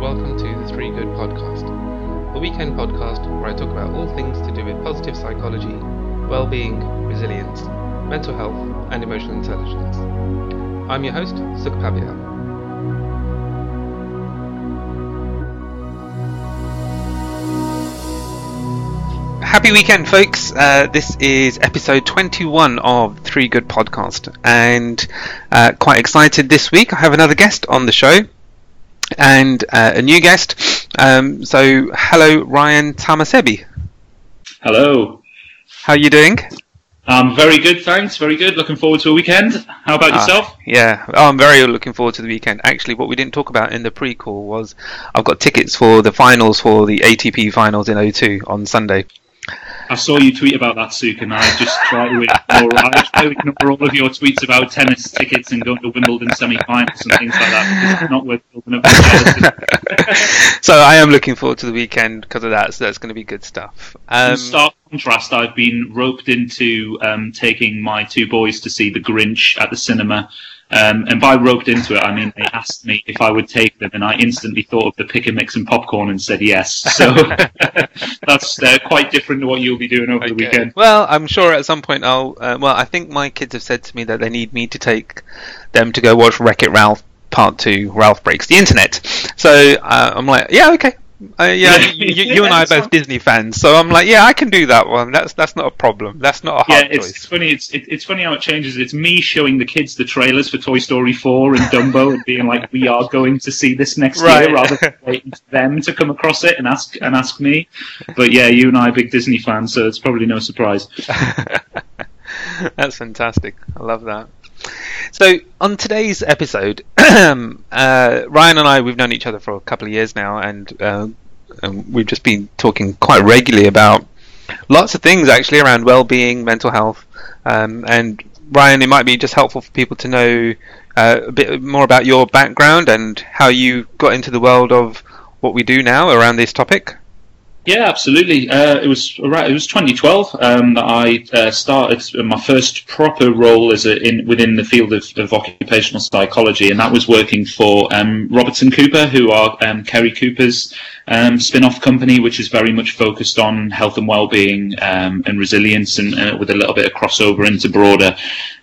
welcome to the Three Good Podcast, a weekend podcast where I talk about all things to do with positive psychology, well-being, resilience, mental health, and emotional intelligence. I'm your host, Sukh Pabial. Happy weekend, folks. Uh, this is episode 21 of Three Good Podcast, and uh, quite excited this week. I have another guest on the show and uh, a new guest. Um, so, hello, Ryan Tahmassebi. Hello. How are you doing? Um, very good, thanks. Very good. Looking forward to a weekend. How about Ah, yourself? yeah, oh, I'm very looking forward to the weekend. Actually, what we didn't talk about in the pre-call was I've got tickets for the finals for the ATP finals in O2 on Sunday. I saw you tweet about that, Sukh, and I just try to ignore, I try to ignore all of your tweets about tennis tickets and going to Wimbledon semi-finals and things like that. It's not worth building up so I am looking forward to the weekend because of that. So that's going to be good stuff. Um, In stark contrast, I've been roped into um, taking my two boys to see The Grinch at the cinema. Um, and by roped into it, I mean they asked me if I would take them, and I instantly thought of the pick and mix and popcorn and said yes. So that's uh, quite different to what you'll be doing over the weekend. Well, I'm sure at some point I'll. Uh, well, I think my kids have said to me that they need me to take them to go watch Wreck It Ralph Part Two. Ralph breaks the internet. So uh, I'm like, yeah, okay. Uh, yeah, Yeah. you, you, and I are both. Disney fans, so I'm like, yeah, I can do that one. That's that's not a problem. That's not a Yeah, hard it's, it's choice. funny. It's it, it's funny how it changes. It's me showing the kids the trailers for Toy Story four and Dumbo, and being like, "We are going to see this next Right. year," rather than waiting for them to come across it and ask and ask me. But yeah, you and I are big Disney fans, so it's probably no surprise. That's fantastic. I love that. So on today's episode, uh, Ryan and I we've known each other for a couple of years now, and uh, um, we've just been talking quite regularly about lots of things actually around well-being, mental health, um, and Ryan, it might be just helpful for people to know uh, a bit more about your background and how you got into the world of what we do now around this topic. Yeah, absolutely. Uh, it was right. It was 2012 um, that I uh, started my first proper role as a, in within the field of, of occupational psychology, and that was working for um, Robertson Cooper, who are um, Cary Cooper's um, spin-off company, which is very much focused on health and well-being um, and resilience, and uh, with a little bit of crossover into broader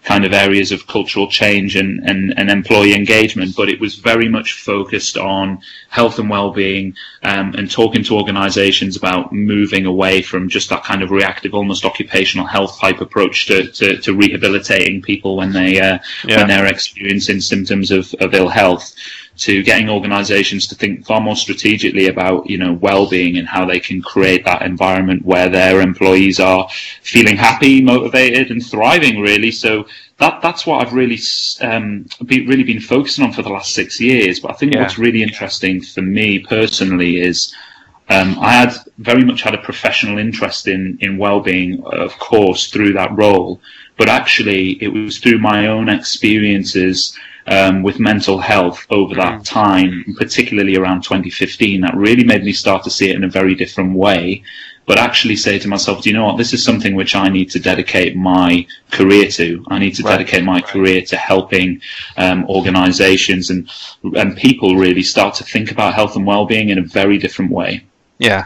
kind of areas of cultural change and, and, and employee engagement. But it was very much focused on health and well-being um, and talking to organisations about moving away from just that kind of reactive, almost occupational health type approach to, to, to rehabilitating people when they uh, Yeah. when they're experiencing symptoms of, of ill health. To getting organisations to think far more strategically about you know well-being and how they can create that environment where their employees are feeling happy, motivated, and thriving. Really, so that that's what I've really um, be, really been focusing on for the last six years. But I think Yeah. what's really interesting for me personally is um, I had very much had a professional interest in in well-being, of course, through that role. But actually, it was through my own experiences um, with mental health over that time, particularly around 2015, that really made me start to see it in a very different way. But actually say to myself, do you know what? This is something which I need to dedicate my career to. I need to Right. dedicate my career to helping um, organizations and and people really start to think about health and well-being in a very different way. Yeah.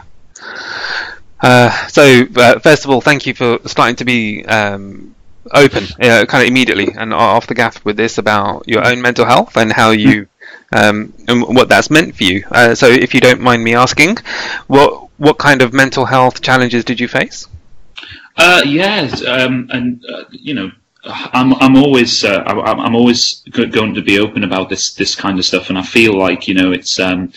Uh, so, uh, first of all, thank you for starting to be um, open, uh, kind of immediately and off the gaff with this about your own mental health and how you um, and what that's meant for you. Uh, so, if you don't mind me asking, what what kind of mental health challenges did you face? Uh, yeah, um, and uh, you know, I'm I'm always uh, I'm, I'm always going to be open about this this kind of stuff, and I feel like you know it's um,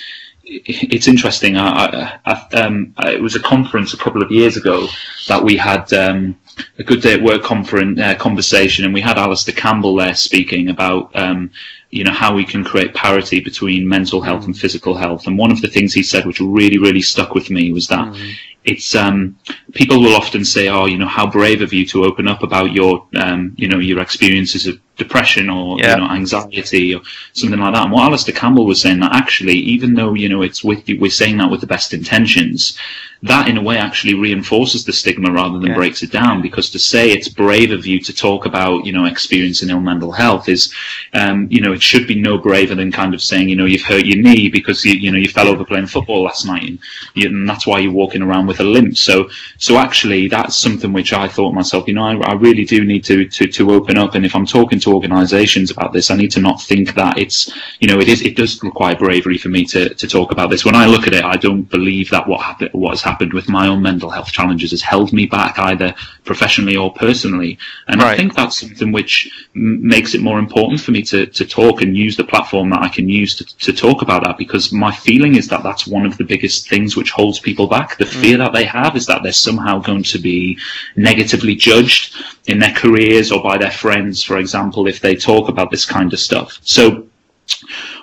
it's interesting. I, I, I, um, I, it was a conference a couple of years ago that we had um, a good day at work conference uh, conversation, and we had Alastair Campbell there speaking about um, you know how we can create parity between mental health and physical health. And one of the things he said, which really really stuck with me, was that it's um, people will often say, "Oh, you know, how brave of you to open up about your, um, you know, your experiences of depression or Yeah. you know anxiety or something like that. And what Alastair Campbell was saying that actually, even though you know it's with we're saying that with the best intentions, that in a way actually reinforces the stigma rather than Yeah. breaks it down. Because to say it's brave of you to talk about you know experiencing ill mental health is, um, you know, it should be no braver than kind of saying you know you've hurt your knee because you you know you fell over playing football last night and, you, and that's why you're walking around with a limp. So so actually that's something which I thought myself, you know, I, I really do need to, to to open up. And if I'm talking to organisations about this, I need to not think that it's you know it is it does require bravery for me to, to talk about this. When I look at it, I don't believe that what happened what has happened with my own mental health challenges has held me back either professionally or personally. And Right. I think that's something which m- makes it more important for me to, to talk and use the platform that I can use to, to talk about that because my feeling is that that's one of the biggest things which holds people back. The mm. fear that they have is that they're somehow going to be negatively judged in their careers or by their friends, for example, if they talk about this kind of stuff. So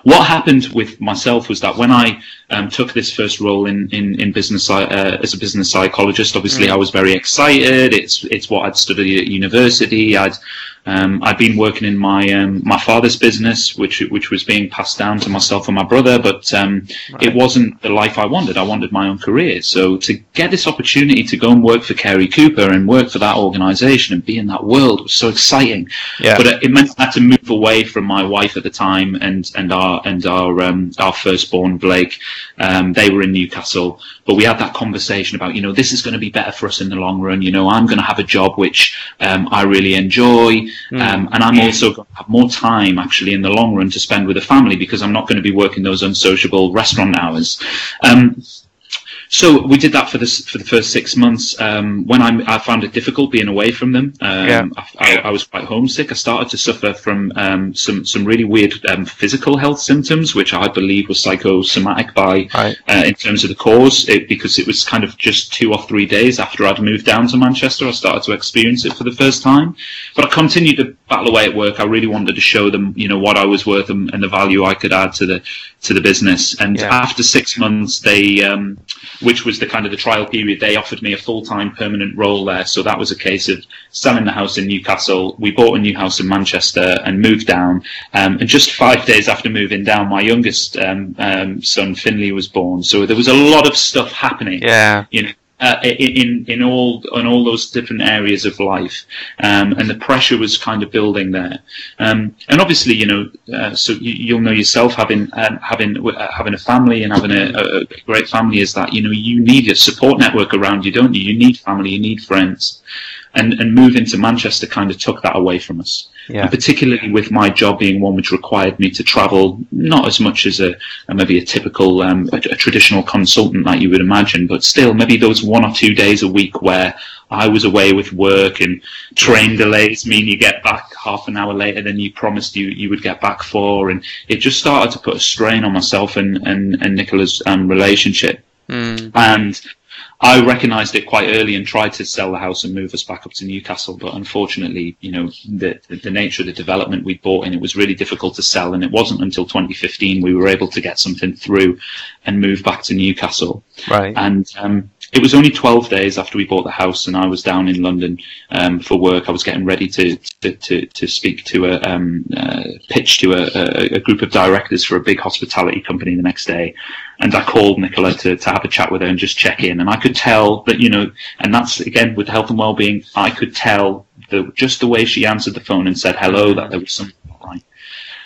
what happened with myself was that when I um, took this first role in in, in business uh, as a business psychologist, obviously I was very excited. It's it's what I'd studied at university. I'd um, I'd been working in my um, my father's business, which which was being passed down to myself and my brother, but um, it wasn't the life I wanted. I wanted my own career. So to get this opportunity to go and work for Cary Cooper and work for that organisation and be in that world was so exciting. Yeah. But it, it meant I had to move away from my wife at the time and and our and our um, our firstborn Blake. Um, they were in Newcastle, but we had that conversation about you know this is going to be better for us in the long run. You know I'm going to have a job which um, I really enjoy, um, and I'm also going to have more time actually in the long run to spend with the family because I'm not going to be working those unsociable restaurant hours. Um, so we did that for this for the first six months. Um, when I, I found it difficult being away from them, um, Yeah. I, I, I was quite homesick. I started to suffer from um, some some really weird um, physical health symptoms, which I believe was psychosomatic by Right. uh, in terms of the cause, it, because it was kind of just two or three days after I'd moved down to Manchester, I started to experience it for the first time. But I continued to battle away at work. I really wanted to show them, you know, what I was worth and, and the value I could add to the to the business. And Yeah. after six months, they, um, which was the kind of the trial period, they offered me a full time permanent role there. So that was a case of selling the house in Newcastle. We bought a new house in Manchester and moved down. Um, and just five days after moving down, my youngest um, um, son Finley was born. So there was a lot of stuff happening Yeah. you know, uh, in in all in all those different areas of life, um, and the pressure was kind of building there. Um, and obviously, you know, uh, so you, you'll know yourself having um, having uh, having a family and having a, a a great family is that you know you need a support network around you, don't you? You need family, you need friends, and and moving to Manchester kind of took that away from us. Yeah. And particularly with my job being one which required me to travel, not as much as a, a maybe a typical um, a, a traditional consultant that you would imagine, but still maybe those one or two days a week where I was away with work and train delays mean you get back half an hour later than you promised you you would get back for, and it just started to put a strain on myself and and, and Nicola's um, relationship Mm. and I recognised it quite early and tried to sell the house and move us back up to Newcastle. But unfortunately, you know, the, the, nature of the development we bought in, it was really difficult to sell. And it wasn't until 2015 we were able to get something through and move back to Newcastle. Right. And um, it was only 12 days after we bought the house and I was down in London um, for work. I was getting ready to to, to, to speak to a um, uh, pitch to a, a, a group of directors for a big hospitality company the next day. And I called Nicola to, to have a chat with her and just check in. And I could tell that, you know, and that's again with health and well-being, I could tell the, just the way she answered the phone and said hello that there was right.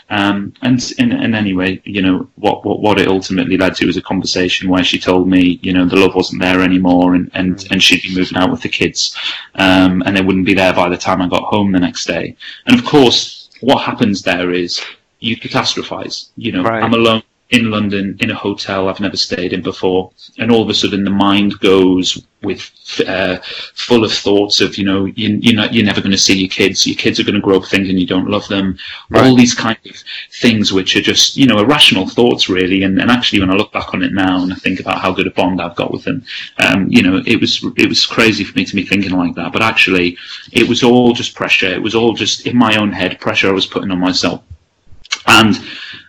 Um, and, and anyway, you know, what, what, what it ultimately led to was a conversation where she told me, you know, the love wasn't there anymore and, and, and she'd be moving out with the kids. Um, and they wouldn't be there by the time I got home the next day. And of course, what happens there is you catastrophize. You know, Right. I'm alone in London in a hotel I've never stayed in before, and all of a sudden the mind goes with uh, full of thoughts of you know you, you're not, you're never going to see your kids. Your kids are going to grow up thinking you don't love them. all these kind of things which are just you know irrational thoughts really. And, and actually when I look back on it now and I think about how good a bond I've got with them, um, you know it was it was crazy for me to be thinking like that. But actually it was all just pressure. It was all just in my own head pressure I was putting on myself. And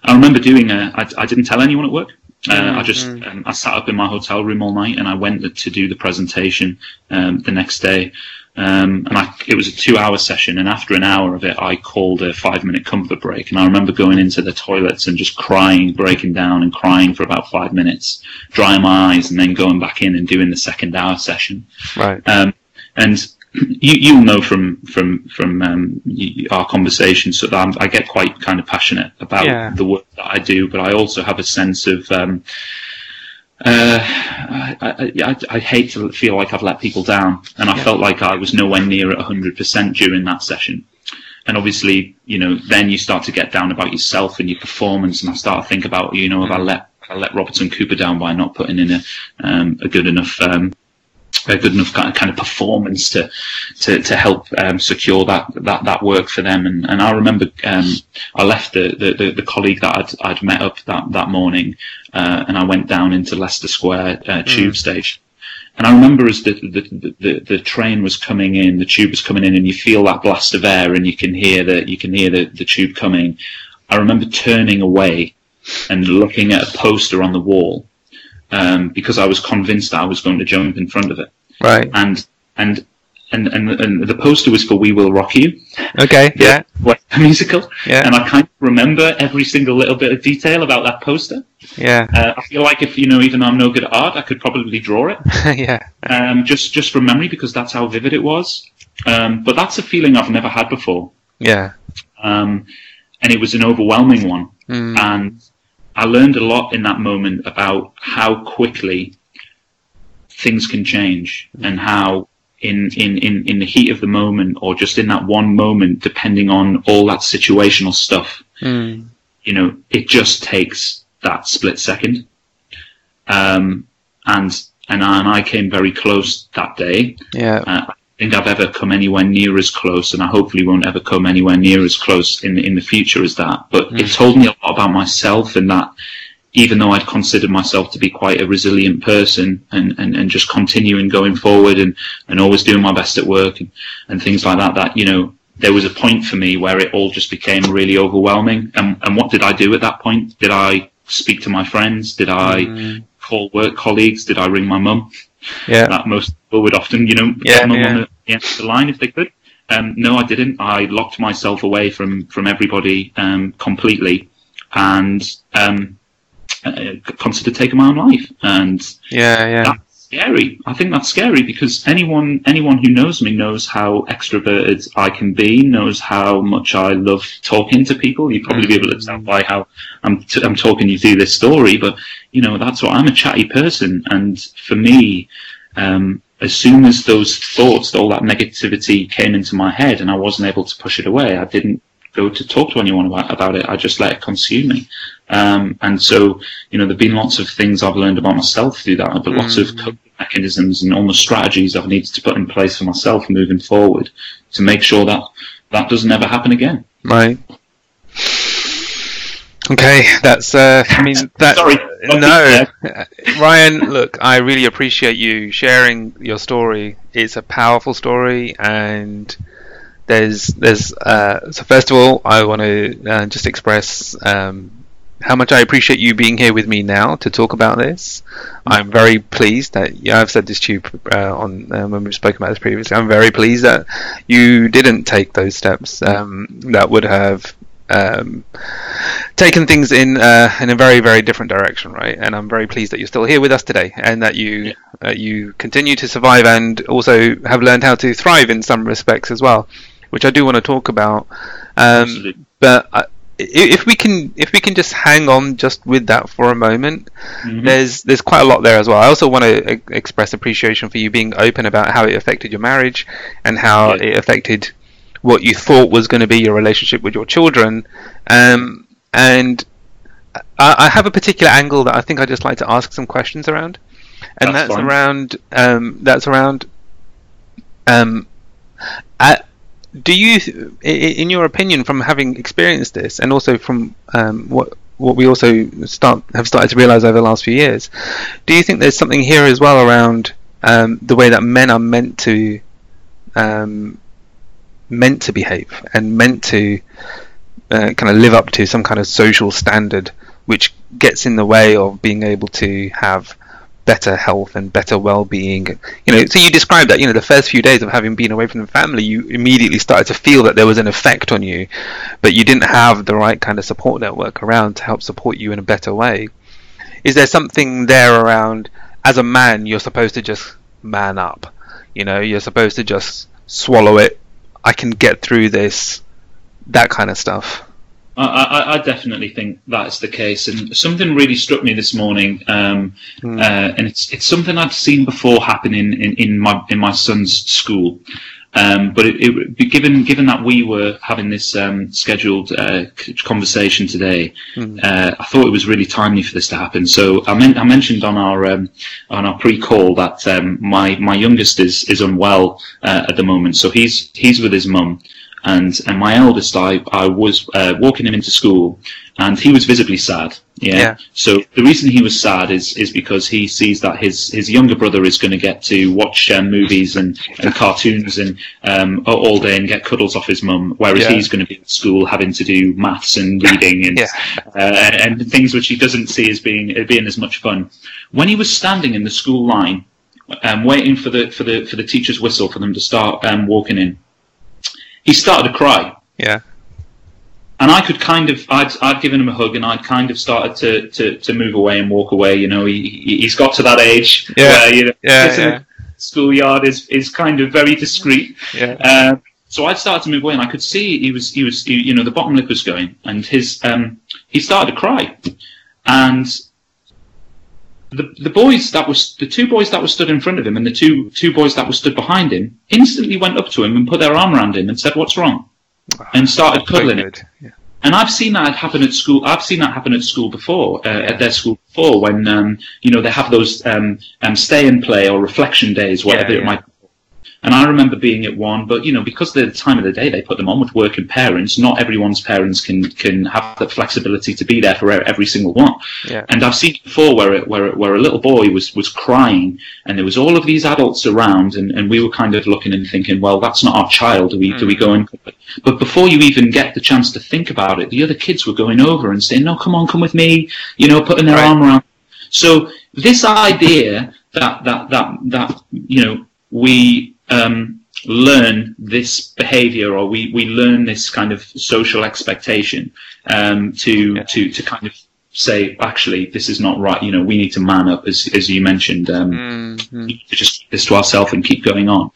I remember doing a, I, I didn't tell anyone at work. Uh, I just, um, I sat up in my hotel room all night and I went to do the presentation, um, the next day. Um, and I, it was a two-hour session, and after an hour of it, I called a five-minute comfort break. And I remember going into the toilets and just crying, breaking down, and crying for about five minutes, drying my eyes, and then going back in and doing the second hour session. Right. Um, and you you know from from from um, our conversations that I'm, I get quite kind of passionate about Yeah. the work that I do, but I also have a sense of um, uh, I, I, I, hate to feel like I've let people down, and I Yeah. felt like I was nowhere near at 100% during that session. And obviously, you know, then you start to get down about yourself and your performance, and I start to think about, you know, if I let I let Robertson Cooper down by not putting in a um, a good enough um, a good enough kind of, kind of performance to to, to help um, secure that, that that work for them. And, and I remember um, I left the, the, the, colleague that I'd, I'd met up that that morning, uh, and I went down into Leicester Square uh, tube station. And I remember as the, the, the, the train was coming in, the tube was coming in, and you feel that blast of air, and you can hear the you can hear the, the tube coming. I remember turning away and looking at a poster on the wall um, because I was convinced that I was going to jump in front of it Right. and and and and, and the poster was for "We Will Rock You," Okay. Yeah. musical. Yeah. And I kind of remember every single little bit of detail about that poster. Yeah. Uh, I feel like if you know, even though I'm no good at art, I could probably draw it yeah. um, just just from memory because that's how vivid it was. Um, but that's a feeling I've never had before, Yeah. um, and it was an overwhelming one. Mm. And I learned a lot in that moment about how quickly things can change and how in, in, in, in the heat of the moment or just in that one moment, depending on all that situational stuff, Mm. you know, it just takes that split second. Um, and, and I, and I came very close that day. Yeah. Uh, I think I've ever come anywhere near as close, and I hopefully won't ever come anywhere near as close in the, in the future as that. But it told me a lot about myself, and that even though I'd considered myself to be quite a resilient person, and, and, and just continuing going forward, and, and always doing my best at work, and, and things like that, that you know there was a point for me where it all just became really overwhelming. And, and what did I do at that point? Did I speak to my friends? Did I Mm. call work colleagues? Did I ring my mum? Yeah. that most people would often, you know, Yeah, them yeah. on the, the the line if they could. Um, no, I didn't. I locked myself away from from everybody um, completely, and um, considered taking my own life. And Yeah. Yeah. that's scary. I think that's scary because anyone anyone who knows me knows how extroverted I can be, knows how much I love talking to people. You'd probably be able to tell by how I'm t- I'm talking you through this story, but you know that's what I'm a chatty person, and for me. Um, as soon as those thoughts, all that negativity came into my head and I wasn't able to push it away, I didn't go to talk to anyone about, about it. I just let it consume me. Um, and so, you know, there've been lots of things I've learned about myself through that, but lots of coping mechanisms and almost strategies I've needed to put in place for myself moving forward to make sure that that doesn't ever happen again. Right. Okay, that's. Uh, I mean, that. Sorry. No, Ryan. Look, I really appreciate you sharing your story. It's a powerful story, and there's there's. Uh, so first of all, I want to uh, just express um, how much I appreciate you being here with me now to talk about this. I'm very pleased that yeah, I've said this to you uh, on uh, when we've spoken about this previously. I'm very pleased that you didn't take those steps um, that would have um, taken things in uh, in a very very different direction, right? And I'm very pleased that you're still here with us today, and that you uh, you continue to survive and also have learned how to thrive in some respects as well, which I do want to talk about. Um, but i- if we can if we can just hang on just with that for a moment, Mhm. there's there's quite a lot there as well. I also want to e- express appreciation for you being open about how it affected your marriage and how Yeah. it affected what you thought was going to be your relationship with your children. Um, and I, I have a particular angle that I think I'd just like to ask some questions around, and That's that's, around um, that's around. Um, do you, in your opinion, from having experienced this, and also from um, what what we also start have started to realize over the last few years, do you think there's something here as well around um, the way that men are meant to um, meant to behave and meant to uh, kind of live up to some kind of social standard, which gets in the way of being able to have better health and better well-being. You know, so you described that. You know, the first few days of having been away from the family, you immediately started to feel that there was an effect on you, but you didn't have the right kind of support network around to help support you in a better way. Is there something there around? As a man, you're supposed to just man up. You know, you're supposed to just swallow it. I can get through this. That kind of stuff. I, I, I, definitely think that's the case, and something really struck me this morning, um, mm. uh, and it's it's something I'd seen before happen in, in, my in my son's school. Um, but it, it, given given that we were having this um, scheduled uh, conversation today, mm. uh, I thought it was really timely for this to happen. So I, I mentioned on our um, on our pre-call that um, my my youngest is is unwell uh, at the moment, so he's he's with his mum and and my eldest, I I was uh, walking him into school, and he was visibly sad. Yeah? yeah. So the reason he was sad is is because he sees that his his younger brother is going to get to watch um, movies and, and cartoons and um, all day and get cuddles off his mum, whereas yeah. he's going to be at school having to do maths and reading and yeah. uh, and things which he doesn't see as being being as much fun. When he was standing in the school line, um, waiting for the for the for the teacher's whistle for them to start um, walking in he started to cry. Yeah. And I could kind of, I'd, I'd given him a hug and I'd kind of started to, to, to move away and walk away. You know, he, he's got to that age yeah. where, you know, yeah, yeah. schoolyard is, is kind of very discreet. Yeah. Um, so I started to move away, and I could see he was, he was, he, you know, the bottom lip was going, and his, um, he started to cry, and the the boys that was the two boys that were stood in front of him and the two two boys that were stood behind him instantly went up to him and put their arm around him and said, "What's wrong?" and started cuddling him. Yeah. And I've seen that happen at school. I've seen that happen at school before, uh, at their school before, when um, you know they have those um, um, stay and play or reflection days, whatever yeah, yeah. it might and I remember being at one, but you know, because of the time of the day they put them on with working parents, not everyone's parents can can have the flexibility to be there for every single one. Yeah. And I've seen before where it, where where a little boy was was crying, and there was all of these adults around, and, and we were kind of looking and thinking, well, that's not our child. Do we mm. do we go and? But before you even get the chance to think about it, the other kids were going over and saying, no, come on, come with me, you know, putting their right. arm around. So this idea that that that that you know we um, learn this behavior or we, we learn this kind of social expectation um, to, yeah. to, to kind of say, actually, this is not right. You know, we need to man up, as, as you mentioned, um, mm-hmm. to just keep this to ourselves and keep going on.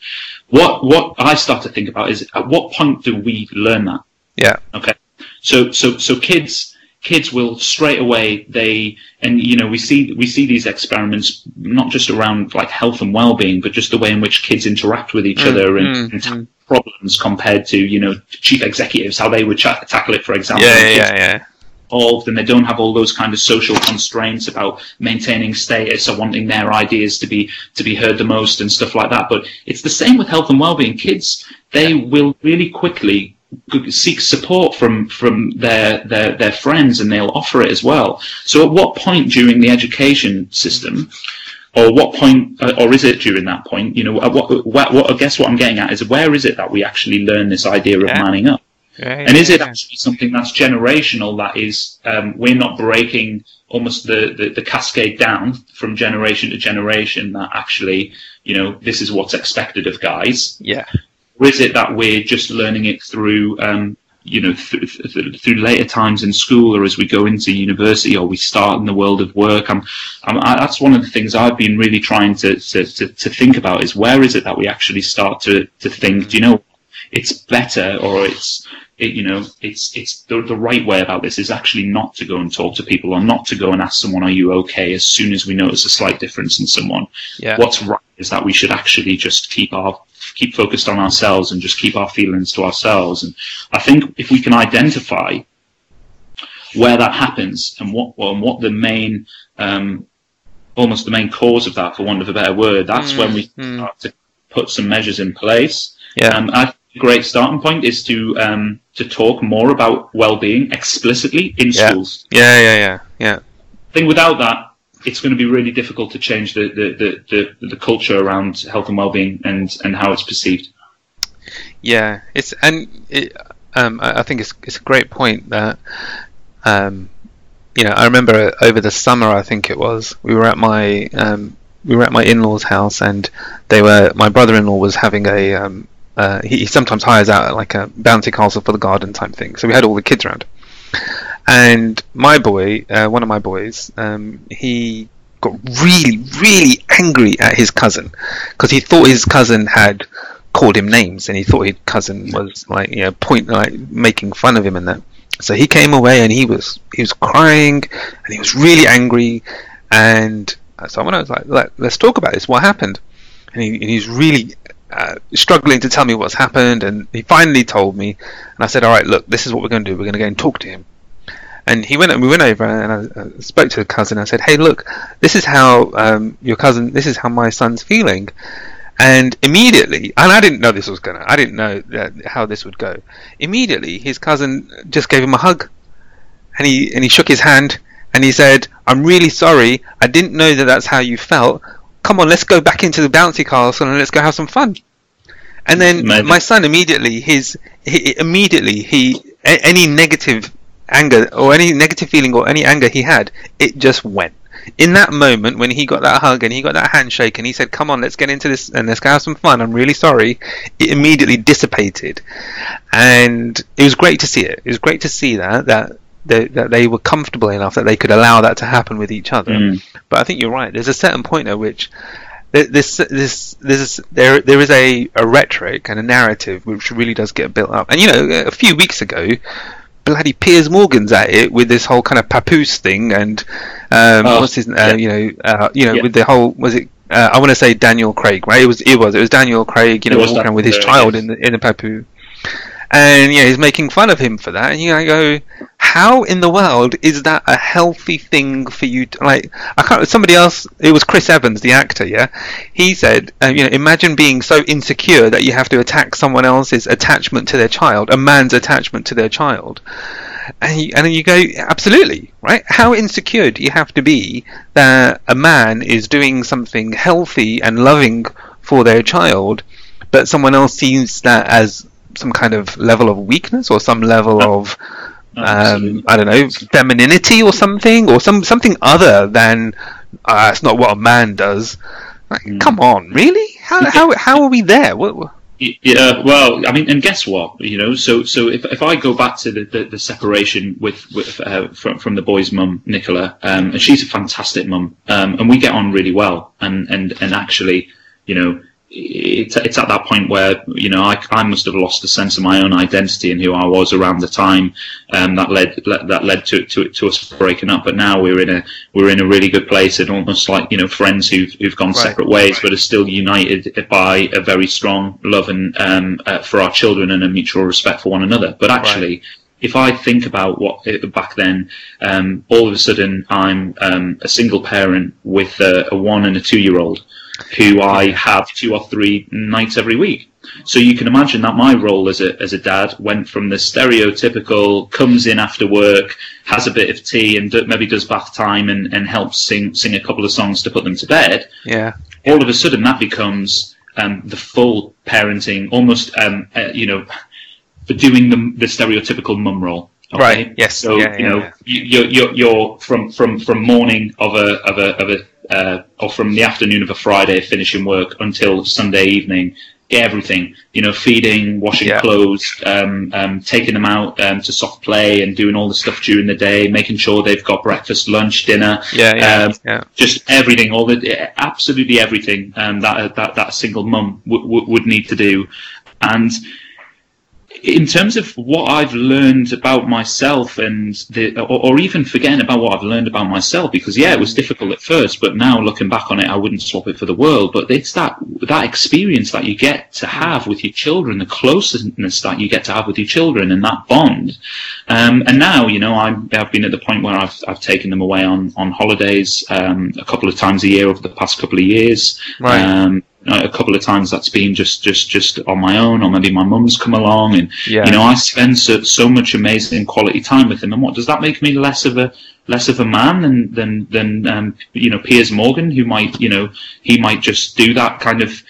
What, what I start to think about is at what point do we learn that? Yeah. Okay. So, so, so kids, kids will straight away they and you know we see we see these experiments not just around like health and well-being but just the way in which kids interact with each mm, other and, mm, and mm. problems compared to you know chief executives how they would ch- tackle it for example. Yeah yeah yeah. involved and they don't have all those kind of social constraints about maintaining status or wanting their ideas to be to be heard the most and stuff like that. But it's the same with health and well-being. Kids they will really quickly seek support from from their, their their friends and they'll offer it as well. So at what point during the education system or what point uh, or is it during that point you know what, what, what i guess what i'm getting at is where is it that we actually learn this idea of yeah. manning up? Yeah, and is it actually something that's generational that is um, we're not breaking almost the, the, the cascade down from generation to generation that actually you know this is what's expected of guys? Yeah or is it that we're just learning it through, um, you know, th- th- through later times in school or as we go into university or we start in the world of work? I'm, I'm, I, that's one of the things I've been really trying to, to, to, to think about is where is it that we actually start to, to think, do you know, it's better or it's, it, you know, it's it's the, the right way about this is actually not to go and talk to people or not to go and ask someone, "Are you okay?" As soon as we notice a slight difference in someone, yeah. what's right is that we should actually just keep our keep focused on ourselves and just keep our feelings to ourselves. And I think if we can identify where that happens and what and what the main um, almost the main cause of that, for want of a better word, that's mm, when we mm. start to put some measures in place. Yeah. Um, I great starting point is to um, to talk more about well-being explicitly in yeah. schools. Yeah, yeah, yeah, yeah. I think without that, it's going to be really difficult to change the the, the, the, the culture around health and well-being and, and how it's perceived. Yeah, it's and it, um, I think it's it's a great point that um, you know I remember over the summer I think it was we were at my um, we were at my in-laws' house, and they were my brother-in-law was having a um, uh, he, sometimes hires out like a bouncy castle for the garden type thing. So we had all the kids around, and my boy, uh, one of my boys, um, he got really, really angry at his cousin because he thought his cousin had called him names and he thought his cousin was like you know point like making fun of him and that. So he came away and he was he was crying and he was really angry and so I was like Let, us talk about this. What happened? And, he, and he's really uh, struggling to tell me what's happened and he finally told me and I said all right look this is what we're going to do we're going to go and talk to him and he went and we went over and I, spoke to the cousin. I said, "Hey, look, this is how um, your cousin. This is how my son's feeling." And immediately, and I didn't know this was gonna. I didn't know that, how this would go. Immediately, his cousin just gave him a hug, and he and he shook his hand and he said, "I'm really sorry. I didn't know that that's how you felt. Come on, let's go back into the bouncy castle and let's go have some fun." And then Maybe. my son immediately his he, immediately he any negative anger or any negative feeling or any anger he had, it just went. In that moment, when he got that hug and he got that handshake and he said, "Come on, let's get into this and let's go have some fun," I'm really sorry. It immediately dissipated, and it was great to see it. It was great to see that that they, that they were comfortable enough that they could allow that to happen with each other. Mm. But I think you're right. There's a certain point at which this this this there there is a, a rhetoric and a narrative which really does get built up. And you know, a few weeks ago, bloody Piers Morgan's at it with this whole kind of papoose thing and um, oh, what's his uh, yeah. you know uh, you know yeah. with the whole was it uh, I want to say Daniel Craig right it was it was it was Daniel Craig you know walking around with his child in the in the papoose and yeah, he's making fun of him for that. And you go, how in the world is that a healthy thing for you? To, like, I can't. Somebody else. It was Chris Evans, the actor. Yeah, he said, uh, you know, imagine being so insecure that you have to attack someone else's attachment to their child, a man's attachment to their child. And you, and you go, absolutely, right? How insecure do you have to be that a man is doing something healthy and loving for their child, but someone else sees that as some kind of level of weakness or some level of um, I don't know femininity or something or some something other than uh, it's not what a man does. Like, mm. Come on, really? How how how are we there? What, yeah, well, I mean, and guess what? You know, so so if, if I go back to the, the, the separation with with uh, from from the boy's mum, Nicola, um, and she's a fantastic mum, um, and we get on really well, and and and actually, you know, it's, it's at that point where you know I, I must have lost a sense of my own identity and who I was around the time um, that led that led to, to to us breaking up. But now we're in a we're in a really good place and almost like you know friends who've who've gone right. separate ways but are still united by a very strong love and um, uh, for our children and a mutual respect for one another. But actually. Right. If I think about what back then, um, all of a sudden I'm um, a single parent with a, a one and a two year old, who I have two or three nights every week. So you can imagine that my role as a as a dad went from the stereotypical comes in after work, has a bit of tea, and do, maybe does bath time and, and helps sing sing a couple of songs to put them to bed. Yeah. All of a sudden, that becomes um, the full parenting, almost um, uh, you know, for doing the the stereotypical mum role. Okay? Right. Yes. So yeah, you know, yeah. you're, you're you're from from from morning of a of a of a uh, or from the afternoon of a Friday finishing work until Sunday evening, everything, you know, feeding, washing yeah. clothes, um, um, taking them out um, to soft play and doing all the stuff during the day, making sure they've got breakfast, lunch, dinner, yeah, yeah, um, yeah. just everything, all the absolutely everything um, that that that single mum w- w- would need to do, and in terms of what I've learned about myself and the, or, or, even forgetting about what I've learned about myself, because yeah, it was difficult at first, but now looking back on it, I wouldn't swap it for the world. But it's that that experience that you get to have with your children, the closeness that you get to have with your children, and that bond. Um, and now, you know, i have been at the point where I've I've taken them away on on holidays um, a couple of times a year over the past couple of years. Right. Um, a couple of times that's been just just just on my own or maybe my mum's come along and yeah. you know i spend so, so much amazing quality time with him and what does that make me less of a less of a man than than than um, you know piers morgan who might you know he might just do that kind of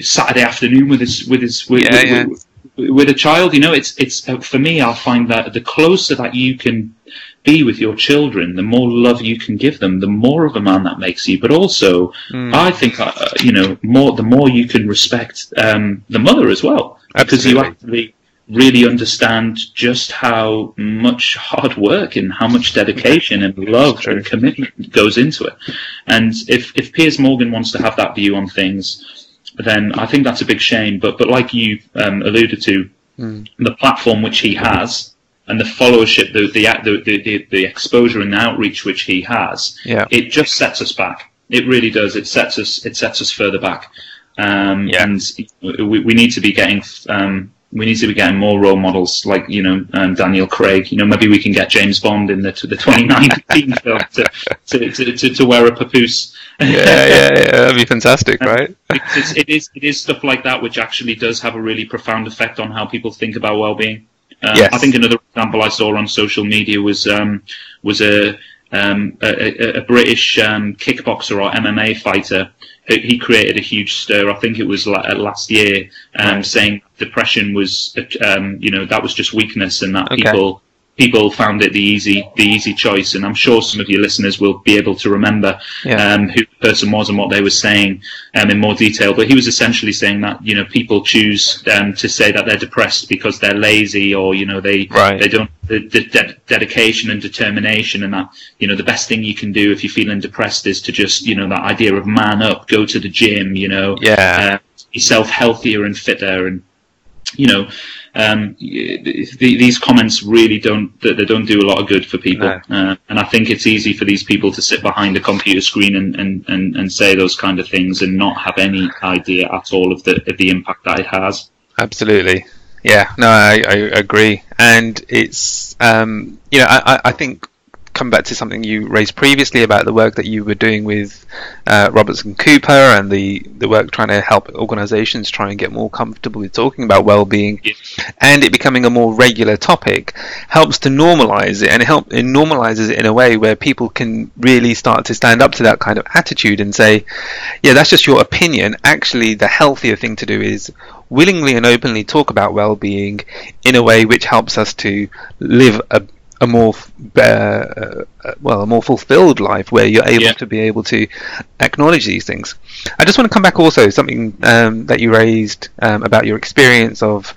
saturday afternoon with his with his with, yeah, with, yeah. with, with a child you know it's it's uh, for me i find that the closer that you can be with your children, the more love you can give them, the more of a man that makes you. But also, Mm. I think uh, you know more the more you can respect um, the mother as well, because you actually really understand just how much hard work and how much dedication and love and commitment goes into it. And if if Piers Morgan wants to have that view on things, then I think that's a big shame. But but like you um, alluded to, Mm. the platform which he has and the followership, the the, the the the exposure and the outreach which he has, Yeah. it just sets us back. It really does. It sets us it sets us further back. Um, Yeah. And we, we need to be getting um, we need to be getting more role models like you know um, Daniel Craig. You know maybe we can get James Bond in the the 2019 film to, to, to, to, to wear a papoose. yeah, yeah, yeah, that'd be fantastic, right? It's, it is it is stuff like that which actually does have a really profound effect on how people think about well-being. Um, Yes. I think another example I saw on social media was um, was a, um, a, a- a British um, kickboxer or MMA fighter. He he created a huge stir. I think it was uh, last year, um, Right. saying depression was, um, you know, that was just weakness, and that Okay. people people found it the easy the easy choice. And I'm sure some of your listeners will be able to remember Yeah. um, who the person was and what they were saying um, in more detail. But he was essentially saying that you know people choose um, to say that they're depressed because they're lazy or you know they Right. they don't the, the de- dedication and determination and that you know the best thing you can do if you're feeling depressed is to just you know that idea of man up, go to the gym, you know, Yeah. uh, yourself healthier and fitter and you know um, y- th- these comments really don't they don't do a lot of good for people No. uh, and I think it's easy for these people to sit behind a computer screen and, and, and, and say those kind of things and not have any idea at all of the of the impact that it has Absolutely. Yeah, no, I, I agree. And it's, um, you know, I- I think come back to something you raised previously about the work that you were doing with uh, Robertson Cooper and the, the work trying to help organizations try and get more comfortable with talking about well-being Yeah. and it becoming a more regular topic helps to normalize it and it help it normalizes it in a way where people can really start to stand up to that kind of attitude and say yeah that's just your opinion actually the healthier thing to do is willingly and openly talk about well-being in a way which helps us to live a, a more uh, uh, well a more fulfilled life where you're able Yeah. to be able to acknowledge these things I just want to come back also something um, that you raised um, about your experience of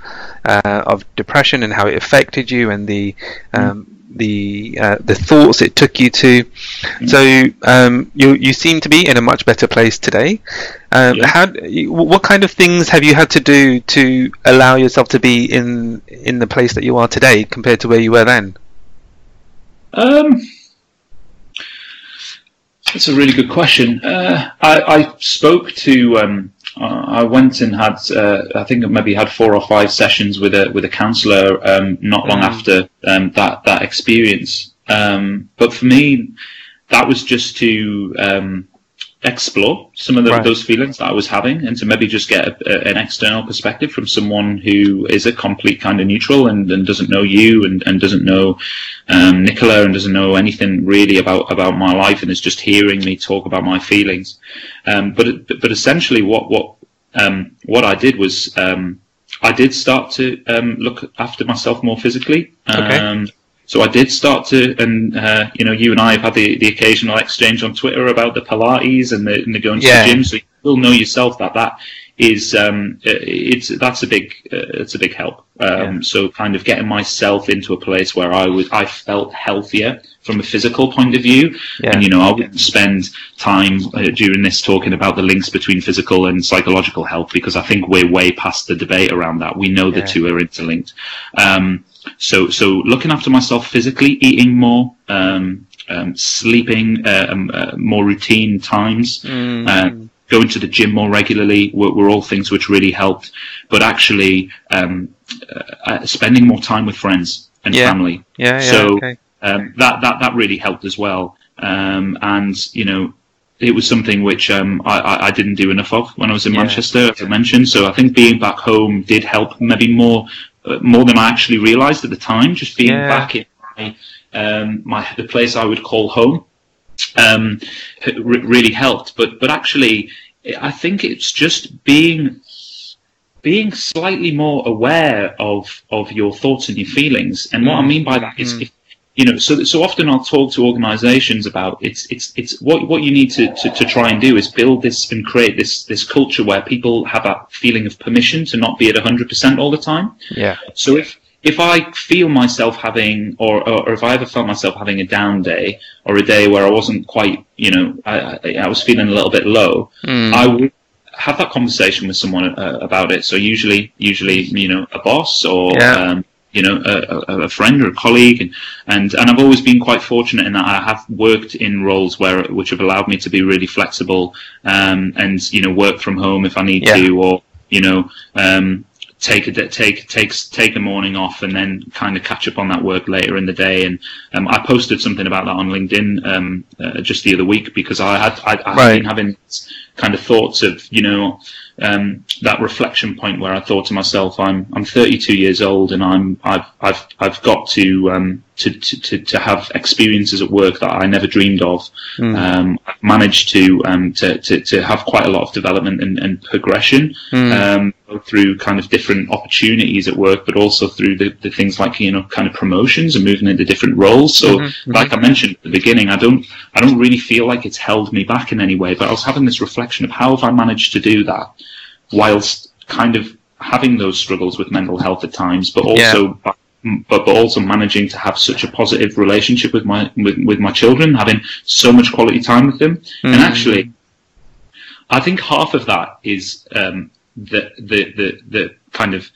uh, of depression and how it affected you and the um, the uh, the thoughts it took you to. So um, you you seem to be in a much better place today. Um, Yeah. How what kind of things have you had to do to allow yourself to be in in the place that you are today compared to where you were then? Um, that's a really good question. Uh, I, I spoke to. Um, uh, I went and had. Uh, I think I maybe had four or five sessions with a with a counsellor um, not long Mm. after um, that that experience. Um, but for me, that was just to um, explore some of the, Right. those feelings that I was having, and to maybe just get a, a, an external perspective from someone who is a complete kind of neutral and, and doesn't know you and, and doesn't know um, Nicola and doesn't know anything really about, about my life and is just hearing me talk about my feelings. Um, but but essentially, what what um, what I did was um, I did start to um, look after myself more physically. Okay. So I did start to, and uh, you know, you and I have had the, the occasional exchange on Twitter about the Pilates and the, and the going to the gym. So you will know yourself that that is um, uh, it's that's a big uh, it's a big help. Um, Yeah. So kind of getting myself into a place where I was I felt healthier from a physical point of view, Yeah. and you know I wouldn't spend time uh, during this talking about the links between physical and psychological health because I think we're way past the debate around that. We know the Yeah. two are interlinked. Um, so so looking after myself physically, eating more, um, um, sleeping uh, um, uh, more routine times, Mm. uh, going to the gym more regularly were, were all things which really helped. But actually, um, uh, uh, spending more time with friends and Yeah. family yeah, yeah, so- okay. um, that that that really helped as well. Um, and you know, it was something which um, I, I, didn't do enough of when I was in Yeah. Manchester, as I mentioned. So I think being back home did help, maybe more uh, more than I actually realised at the time. Just being Yeah. back in my um, my the place I would call home um, re- really helped. But but actually, I think it's just being being slightly more aware of of your thoughts and your feelings. And what I Mm. mean by that is Mm. if you know, so so often I'll talk to organisations about it's it's it's what what you need to, to, to try and do is build this and create this this culture where people have a feeling of permission to not be at hundred percent all the time. Yeah. So if if I feel myself having, or, or, or if I ever felt myself having a down day, or a day where I wasn't quite, you know, I, I, I was feeling a little bit low, Mm. I would have that conversation with someone uh, about it. So usually, usually, you know, a boss or Yeah. um, you know, a, a, friend or a colleague, and, and and I've always been quite fortunate in that I have worked in roles where which have allowed me to be really flexible, um, and you know, work from home if I need Yeah. to, or you know, um, take a take takes take a morning off and then kind of catch up on that work later in the day. And um, I posted something about that on LinkedIn um, uh, just the other week because I had I, I Right. had been having kind of thoughts of you know um, that reflection point where I thought to myself, I'm I'm 32 years old and I'm I've I've I've got to um, to, to, to, have experiences at work that I never dreamed of. Mm. Um, I've managed to, um, to to to have quite a lot of development and, and progression Mm. through kind of different opportunities at work, but also through the, the things like you know kind of promotions and moving into different roles. So, Mhm, like I mentioned at the beginning, I don't I don't really feel like it's held me back in any way. But I was having this reflection of how have I managed to do that whilst kind of having those struggles with mental health at times, but also. But, but also managing to have such a positive relationship with my with, with my children, having so much quality time with them, and Mm. actually, I think half of that is um, the, the the the kind of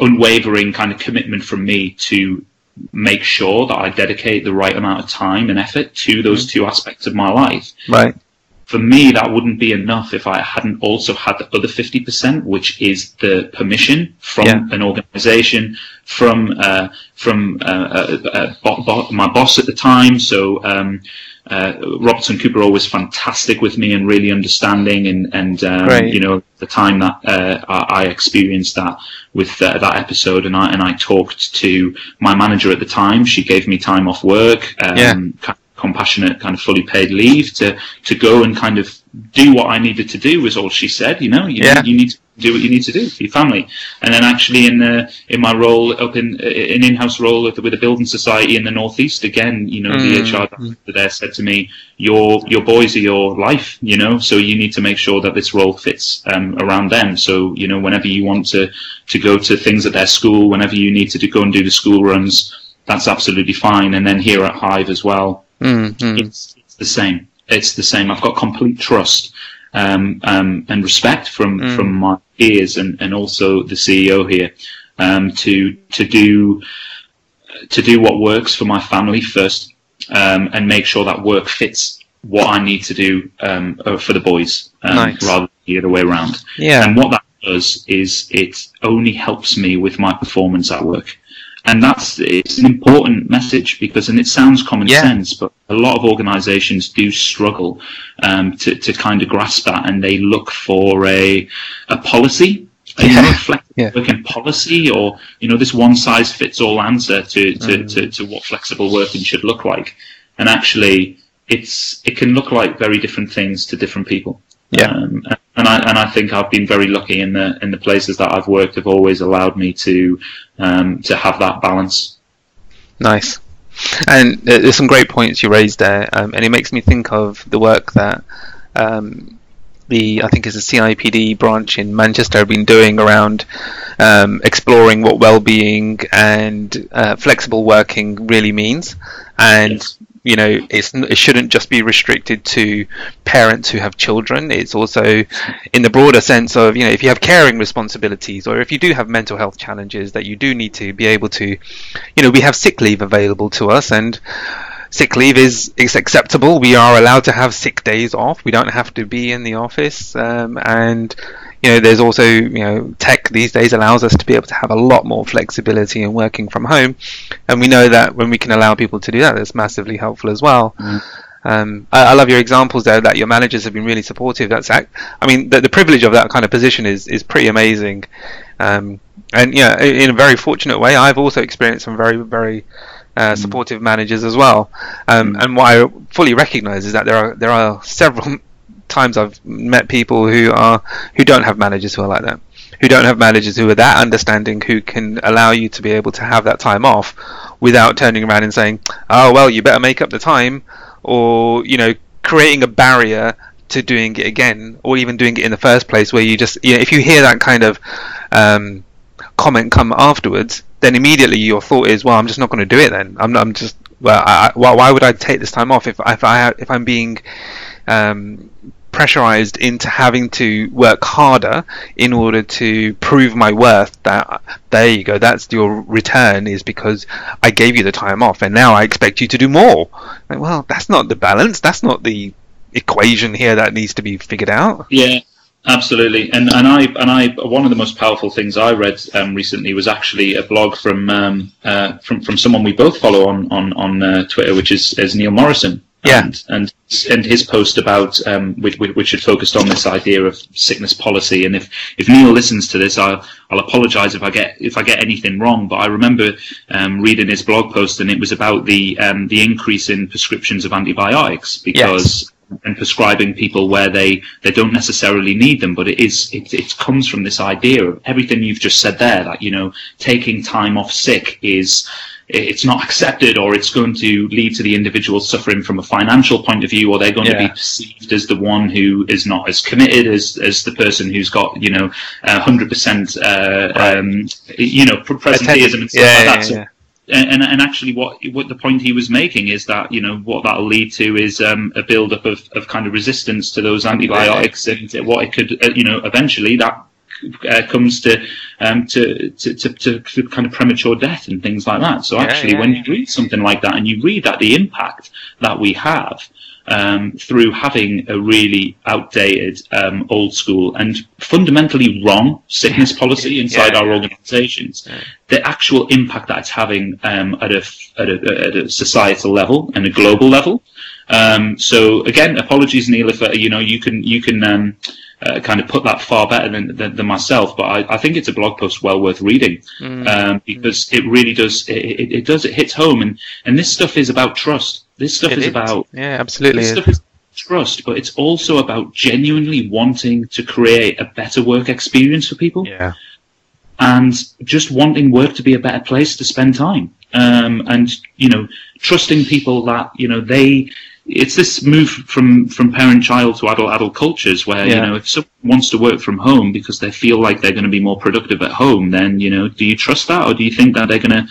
unwavering kind of commitment from me to make sure that I dedicate the right amount of time and effort to those two aspects of my life. Right. For me, that wouldn't be enough if I hadn't also had the other 50%, which is the permission from Yeah. an organization, from, uh, from, uh, uh, uh, bo- bo- my boss at the time. So, um, uh, Robertson Cooper was fantastic with me and really understanding and, and, um, you know, the time that, uh, I, I experienced that with uh, that episode and I, and I talked to my manager at the time. She gave me time off work, um, Yeah. kind of compassionate, kind of fully paid leave to, to go and kind of do what I needed to do was all she said, you know, you, Yeah. you need to do what you need to do for your family. And then actually in the, in my role up in, an in-house role with the, with a building society in the Northeast, again, you know, the Mm. HR director there said to me, your, your boys are your life, you know, so you need to make sure that this role fits, um, around them. So, you know, whenever you want to, to go to things at their school, whenever you need to do, go and do the school runs, that's absolutely fine. And then here at Hive as well, Mm, mm. it's, it's the same. It's the same. I've got complete trust um, um, and respect from Mm. from my peers and, and also the CEO here um, to to do to do what works for my family first um, and make sure that work fits what I need to do um, uh, for the boys um, Nice. rather than the other way around. Yeah. And what that does is it only helps me with my performance at work. And that's it's an important message because, and it sounds common Yeah. sense, but a lot of organisations do struggle um, to to kind of grasp that, and they look for a a policy, a, Yeah. flexible Yeah. working policy, or you know, this one size fits all answer to to, Mm. to to what flexible working should look like. And actually, it's it can look like very different things to different people. Yeah. Um, and I and I think I've been very lucky in the in the places that I've worked have always allowed me to um, to have that balance. Nice. And there's some great points you raised there, um, and it makes me think of the work that um, the I think is a CIPD branch in Manchester have been doing around um, exploring what well-being and uh, flexible working really means, and Yes. You know it's it shouldn't just be restricted to parents who have children. It's also in the broader sense of you know if you have caring responsibilities or if you do have mental health challenges that you do need to be able to you know we have sick leave available to us and sick leave is is acceptable we are allowed to have sick days off we don't have to be in the office um, and you know there's also you know tech these days allows us to be able to have a lot more flexibility in working from home and we know that when we can allow people to do that that's massively helpful as well Mm. um, I, I love your examples there that your managers have been really supportive. That's, ac- I mean, the, the privilege of that kind of position is is pretty amazing. Um, and yeah, i- in a very fortunate way, I've also experienced some very very uh, supportive managers as well. Um, Mm. And what I fully recognise is that there are there are several times I've met people who are who don't have managers who are like that, who don't have managers who are that understanding, who can allow you to be able to have that time off, without turning around and saying, "Oh well, you better make up the time," or you know, creating a barrier to doing it again, or even doing it in the first place, where you just, you know, if you hear that kind of um, comment come afterwards, then immediately your thought is, "Well, I'm just not going to do it." Then I'm, not, I'm just, well, I, why, would I take this time off if if I if I'm being um, pressurized into having to work harder in order to prove my worth that there you go that's your return is because I gave you the time off and now I expect you to do more. Like, well that's not the balance. That's not the equation here that needs to be figured out. Yeah Absolutely, and and I and I one of the most powerful things I read um, recently was actually a blog from um, uh, from from someone we both follow on on on uh, Twitter, which is, is Neil Morrison, yeah. And, and and his post about um, which, which had focused on this idea of sickness policy. And if, if Neil listens to this, I'll I'll apologise if I get if I get anything wrong. But I remember um, reading his blog post, and it was about the um, the increase in prescriptions of antibiotics because. Yes. And prescribing people where they, they don't necessarily need them, but it is it, it comes from this idea of everything you've just said there. That you know, taking time off sick is it's not accepted or it's going to lead to the individual suffering from a financial point of view or they're going yeah. to be perceived as the one who is not as committed as, as the person who's got you know uh, 100% uh, right. um, you know presenteeism and stuff yeah, like that yeah, so, and, and actually what what the point he was making is that you know what that'll lead to is um, a build up of, of kind of resistance to those antibiotics and what it could uh, you know eventually that uh, comes to, um, to, to, to, to, kind of premature death and things like that. So actually, yeah, when yeah. you read something like that and you read that the impact that we have um, through having a really outdated, um, old school and fundamentally wrong sickness policy inside our organisations, the actual impact that it's having um, at, a, at, a, at a societal level and a global level. Um, so again, apologies, Neil, if uh, you know you can you can um, uh, kind of put that far better than, than, than myself. But I, I, think it's a blog post well worth reading mm. um, because it really does. It, it, it, does. It hits home, and and this stuff is about trust. This stuff it is, is about yeah, absolutely. This stuff is trust, but it's also about genuinely wanting to create a better work experience for people. Yeah. And just wanting work to be a better place to spend time. Um, and you know, trusting people that you know they it's this move from from parent child to adult adult cultures where yeah. you know if someone wants to work from home because they feel like they're going to be more productive at home then you know do you trust that or do you think that they're going to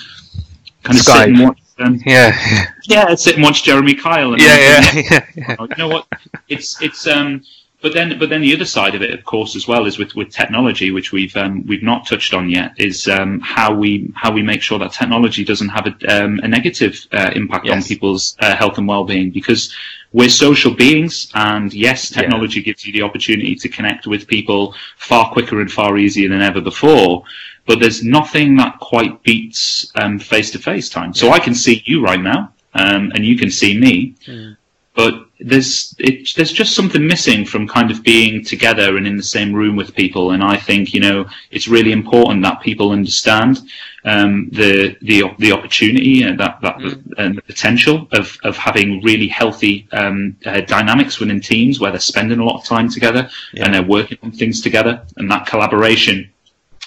kind of Skype. sit and watch um, yeah yeah sit and watch Jeremy Kyle and yeah, yeah, yeah, yeah. you know what it's it's um but then, but then the other side of it, of course, as well, is with, with technology, which we've um, we've not touched on yet, is um, how we how we make sure that technology doesn't have a, um, a negative uh, impact yes. on people's uh, health and well-being, because we're social beings, and yes, technology yeah. gives you the opportunity to connect with people far quicker and far easier than ever before. But there's nothing that quite beats face to face time. So yeah. I can see you right now, um, and you can see me. Mm but there's it, there's just something missing from kind of being together and in the same room with people. And I think you know it's really important that people understand um, the the the opportunity and that that mm. and the potential of of having really healthy um, uh, dynamics within teams where they're spending a lot of time together yeah. and they're working on things together, and that collaboration.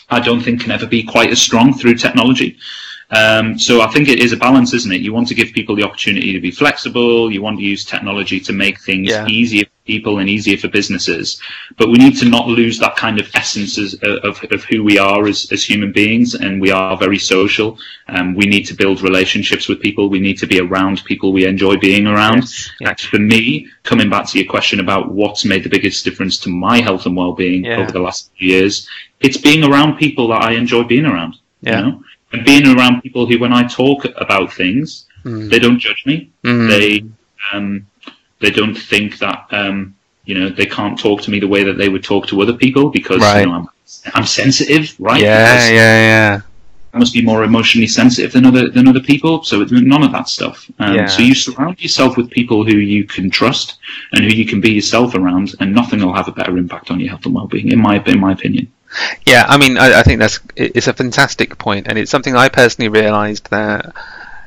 I don't think can ever be quite as strong through technology. Um, so I think it is a balance, isn't it? You want to give people the opportunity to be flexible. You want to use technology to make things yeah. easier for people and easier for businesses. But we need to not lose that kind of essence of, of, of who we are as, as human beings. And we are very social. Um, we need to build relationships with people. We need to be around people we enjoy being around. Yes. Yes. For me, coming back to your question about what's made the biggest difference to my health and well-being yeah. over the last few years, it's being around people that I enjoy being around. Yeah. You know? And being around people who, when I talk about things, mm. they don't judge me. Mm. They um, they don't think that um, you know they can't talk to me the way that they would talk to other people because right. you know, I'm I'm sensitive, right? Yeah, because yeah, yeah. I must be more emotionally sensitive than other than other people. So it's none of that stuff. Um, yeah. So you surround yourself with people who you can trust and who you can be yourself around, and nothing will have a better impact on your health and well-being, in my in my opinion. Yeah, I mean, I, I, think that's it's a fantastic point, and it's something I personally realised that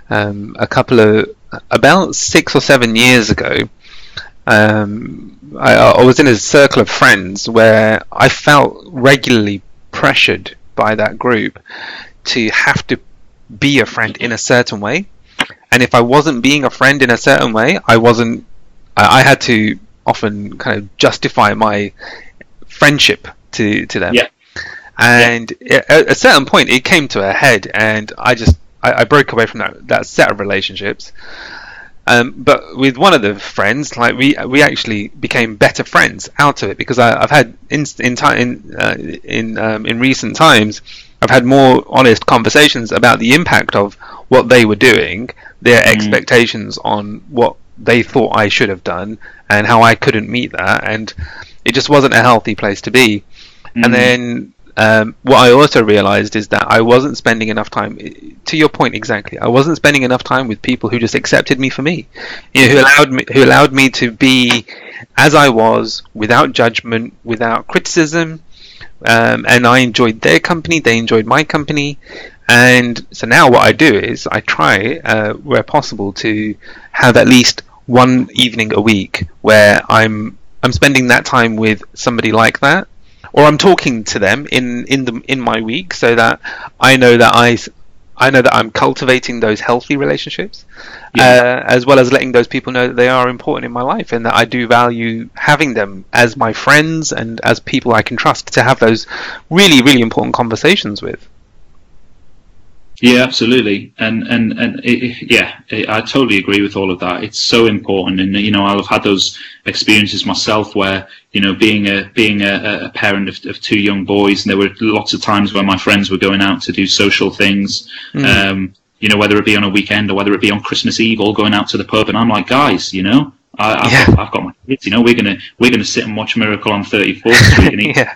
um, a couple of about six or seven years ago. Um, I, I, was in a circle of friends where I felt regularly pressured by that group to have to be a friend in a certain way, and if I wasn't being a friend in a certain way, I wasn't. I, I had to often kind of justify my friendship to to them. Yeah. And at a certain point, it came to a head, and I just I, I broke away from that that set of relationships. Um, but with one of the friends, like we we actually became better friends out of it because I, have had in in time in uh, in um, in recent times, I've had more honest conversations about the impact of what they were doing, their mm. expectations on what they thought I should have done, and how I couldn't meet that, and it just wasn't a healthy place to be. Mm. And then um, what I also realized is that I wasn't spending enough time. To your point, exactly, I wasn't spending enough time with people who just accepted me for me, you know, who allowed me, who allowed me to be as I was, without judgment, without criticism, um, and I enjoyed their company. They enjoyed my company, and so now what I do is I try, uh, where possible, to have at least one evening a week where I'm I'm spending that time with somebody like that or I'm talking to them in in the in my week so that I know that I I know that I'm cultivating those healthy relationships, yeah. uh, as well as letting those people know that they are important in my life and that I do value having them as my friends and as people I can trust to have those really, really important conversations with. Yeah, absolutely, and and and it, yeah, it, I totally agree with all of that. It's so important, and you know, I've had those experiences myself where you know, being a being a, a parent of, of, two young boys, and there were lots of times where my friends were going out to do social things. Mm. Um, you know, whether it be on a weekend or whether it be on Christmas Eve, all going out to the pub, and I'm like, guys, you know, I, have yeah. got, I've got my kids. You know, we're gonna we're gonna sit and watch Miracle on 34th Street and eat. yeah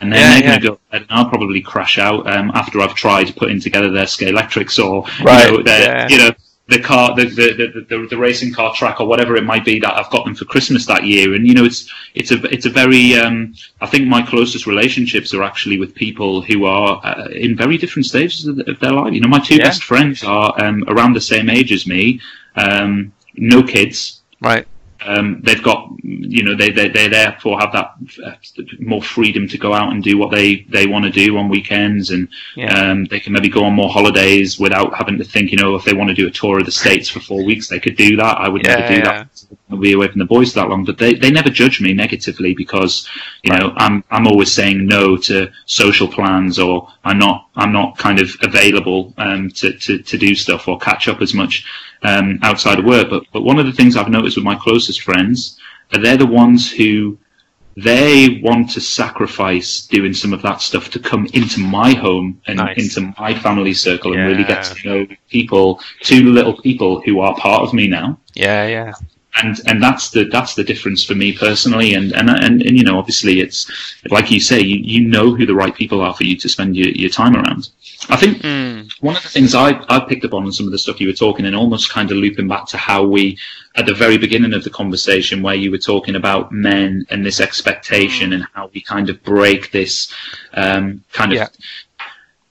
and then yeah, they're yeah. going to go and I'll probably crash out um, after I've tried putting together their Scalextrics or right, you know, their, yeah. you know the car the the, the the, the racing car track or whatever it might be that I've got them for Christmas that year. And you know it's it's a it's a very um, I think my closest relationships are actually with people who are uh, in very different stages of, of, their life. You know my two best friends are um, around the same age as me. Um, no kids. Right um, they've got, you know, they, they, they therefore have that uh, more freedom to go out and do what they, they want to do on weekends. And yeah. um, they can maybe go on more holidays without having to think, you know, if they want to do a tour of the States for four weeks, they could do that. I would yeah, never do yeah. that. Be away from the boys that long, but they, they never judge me negatively because, you right. know, I'm, I'm always saying no to social plans or I'm not, I'm not kind of available, um, to, to, to do stuff or catch up as much um, outside of work. But but one of the things I've noticed with my closest friends are they're the ones who they want to sacrifice doing some of that stuff to come into my home and nice. into my family circle yeah. and really get to know people, two little people who are part of me now. Yeah, yeah. And and that's the that's the difference for me personally. And and and, and you know, obviously, it's like you say, you, you know who the right people are for you to spend your, your time around. I think mm. one of the things I, I picked up on in some of the stuff you were talking and almost kind of looping back to how we, at the very beginning of the conversation, where you were talking about men and this expectation and how we kind of break this um, kind of. Yeah.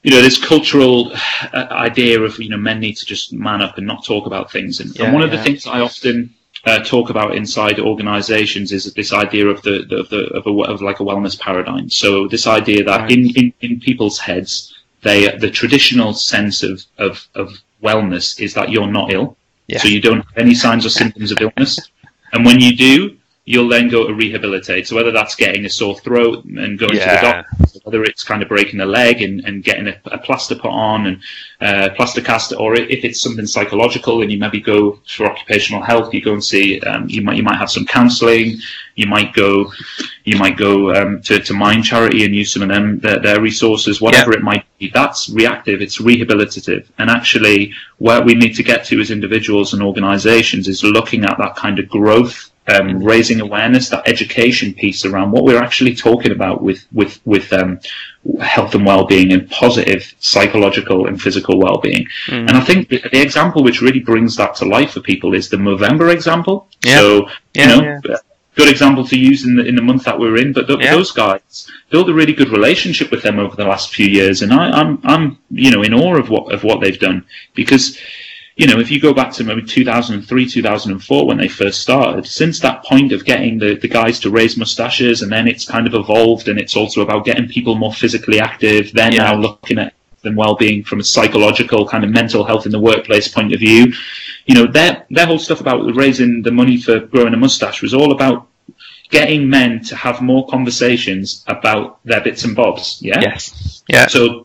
You know, this cultural uh, idea of, you know, men need to just man up and not talk about things. And, yeah, and one of yeah. the things I often uh, talk about inside organizations is this idea of the, the, of, the of, a, of like a wellness paradigm. So this idea that right. in, in, in people's heads, they the traditional sense of, of, of wellness is that you're not ill. Yeah. So you don't have any signs or symptoms of illness. And when you do, you'll then go to rehabilitate. So whether that's getting a sore throat and going yeah. to the doctor, whether it's kind of breaking a leg and, and getting a, a plaster put on and uh, plaster cast, or if it's something psychological and you maybe go for occupational health, you go and see, um, you might you might have some counselling, you might go, you might go um, to, to Mind Charity and use some of them their, their resources, whatever yeah. it might be. That's reactive. It's rehabilitative, and actually, where we need to get to as individuals and organisations is looking at that kind of growth um, raising awareness, that education piece around what we're actually talking about with with with um, health and well-being and positive psychological and physical well-being. Mm. And I think the, the, example which really brings that to life for people is the Movember example. Yeah. So yeah, you know. Yeah. Good example to use in the in the month that we're in, but th- those guys built a really good relationship with them over the last few years, and I, I'm I'm you know in awe of what of what they've done because you know, if you go back to maybe 2003, 2004 when they first started, since that point of getting the, the guys to raise mustaches and then it's kind of evolved and it's also about getting people more physically active, they're yeah. now looking at and well-being from a psychological kind of mental health in the workplace point of view. You know, their their whole stuff about raising the money for growing a mustache was all about getting men to have more conversations about their bits and bobs. Yeah. Yes. Yeah. So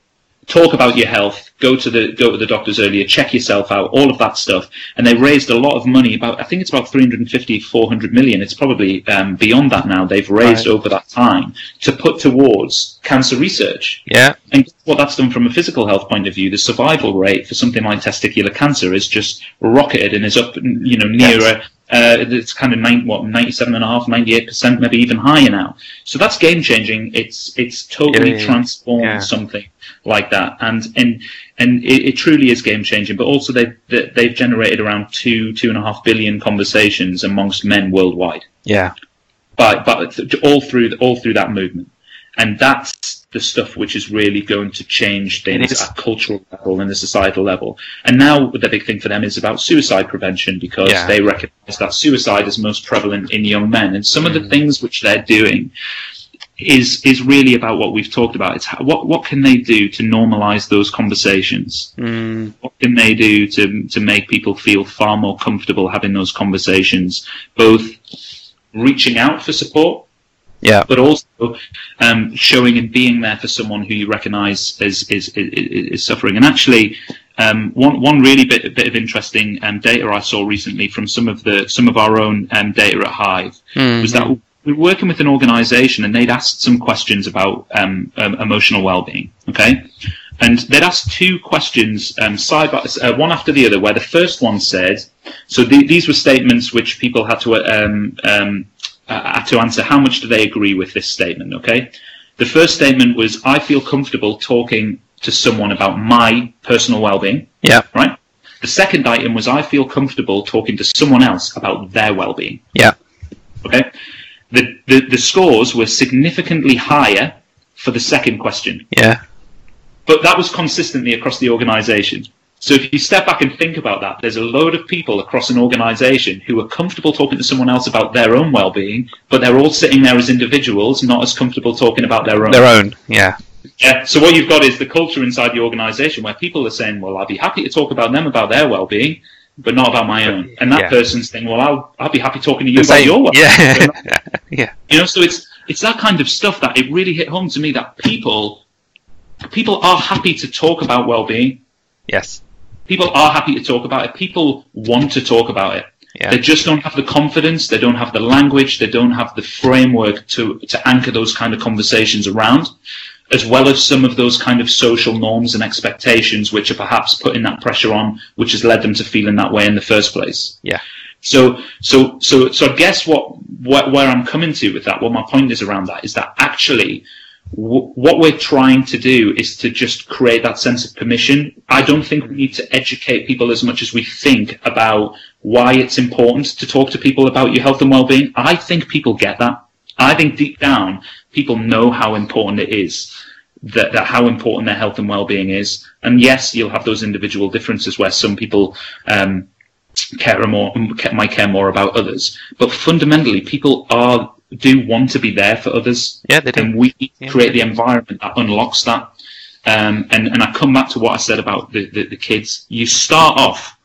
talk about your health, go to the go to the doctors earlier, check yourself out, all of that stuff. And they raised a lot of money, about I think it's about 350, 400 million. It's probably um, beyond that now. They've raised Right. over that time to put towards cancer research. Yeah. And what that's done from a physical health point of view, the survival rate for something like testicular cancer is just rocketed and is up, you know, nearer. Uh, it's kind of nine, what, 97.5, 98%, maybe even higher now. So that's game changing. It's, it's totally yeah. transformed Yeah. something like that. And, and, and it, it truly is game changing, but also they've, they- they've generated around two, two and a half billion conversations amongst men worldwide Yeah. but but all through all through that movement, and that's the stuff which is really going to change things at a cultural level and a societal level. And now the big thing for them is about suicide prevention because Yeah. they recognise that suicide is most prevalent in young men, and some of Mm. the things which they're doing is is really about what we've talked about. It's how, what what can they do to normalise those conversations Mm, what can they do to to make people feel far more comfortable having those conversations, both reaching out for support, yeah. but also um, showing and being there for someone who you recognise is is, is is suffering. And actually, um, one one really bit bit of interesting um, data I saw recently from some of the some of our own um, data at Hive Mm, was that we were working with an organisation and they'd asked some questions about um, um, emotional well-being. Okay, and they'd asked two questions um, side by uh, one after the other. Where the first one said, so the, these were statements which people had to um, um, uh, to answer. How much do they agree with this statement? Okay, the first statement was, "I feel comfortable talking to someone about my personal well-being." yeah. Right. The second item was, "I feel comfortable talking to someone else about their well-being." Yeah. Okay. The, the, the scores were significantly higher for the second question, Yeah. but that was consistently across the organization. So if you step back and think about that, there's a load of people across an organization who are comfortable talking to someone else about their own well-being, but they're all sitting there as individuals, not as comfortable talking about their own. Their own. Yeah. Yeah. So what you've got is the culture inside the organisation where people are saying, "Well, I'd be happy to talk about them about their well-being, but not about my own." And that Yeah. person's saying, "Well, I'll I'll be happy talking to you The about same- your well-being." Yeah. yeah. You know, so it's it's that kind of stuff that it really hit home to me that people people are happy to talk about well-being. Yes. People are happy to talk about it. People want to talk about it. Yeah. They just don't have the confidence. They don't have the language. They don't have the framework to to anchor those kind of conversations around, as well as some of those kind of social norms and expectations, which are perhaps putting that pressure on, which has led them to feeling that way in the first place. Yeah. So, so, so, so I guess what, what, where I'm coming to with that, what my point is around that is that actually what we're trying to do is to just create that sense of permission. I don't think we need to educate people as much as we think about why it's important to talk to people about your health and well-being. I think people get that. I think deep down, people know how important it is. That, that how important their health and well-being is, and yes, you'll have those individual differences where some people um, care more might care more about others. But fundamentally, people are do want to be there for others, Yeah, they do. and we Yeah. create the environment that unlocks that. Um, and and I come back to what I said about the, the the kids. You start off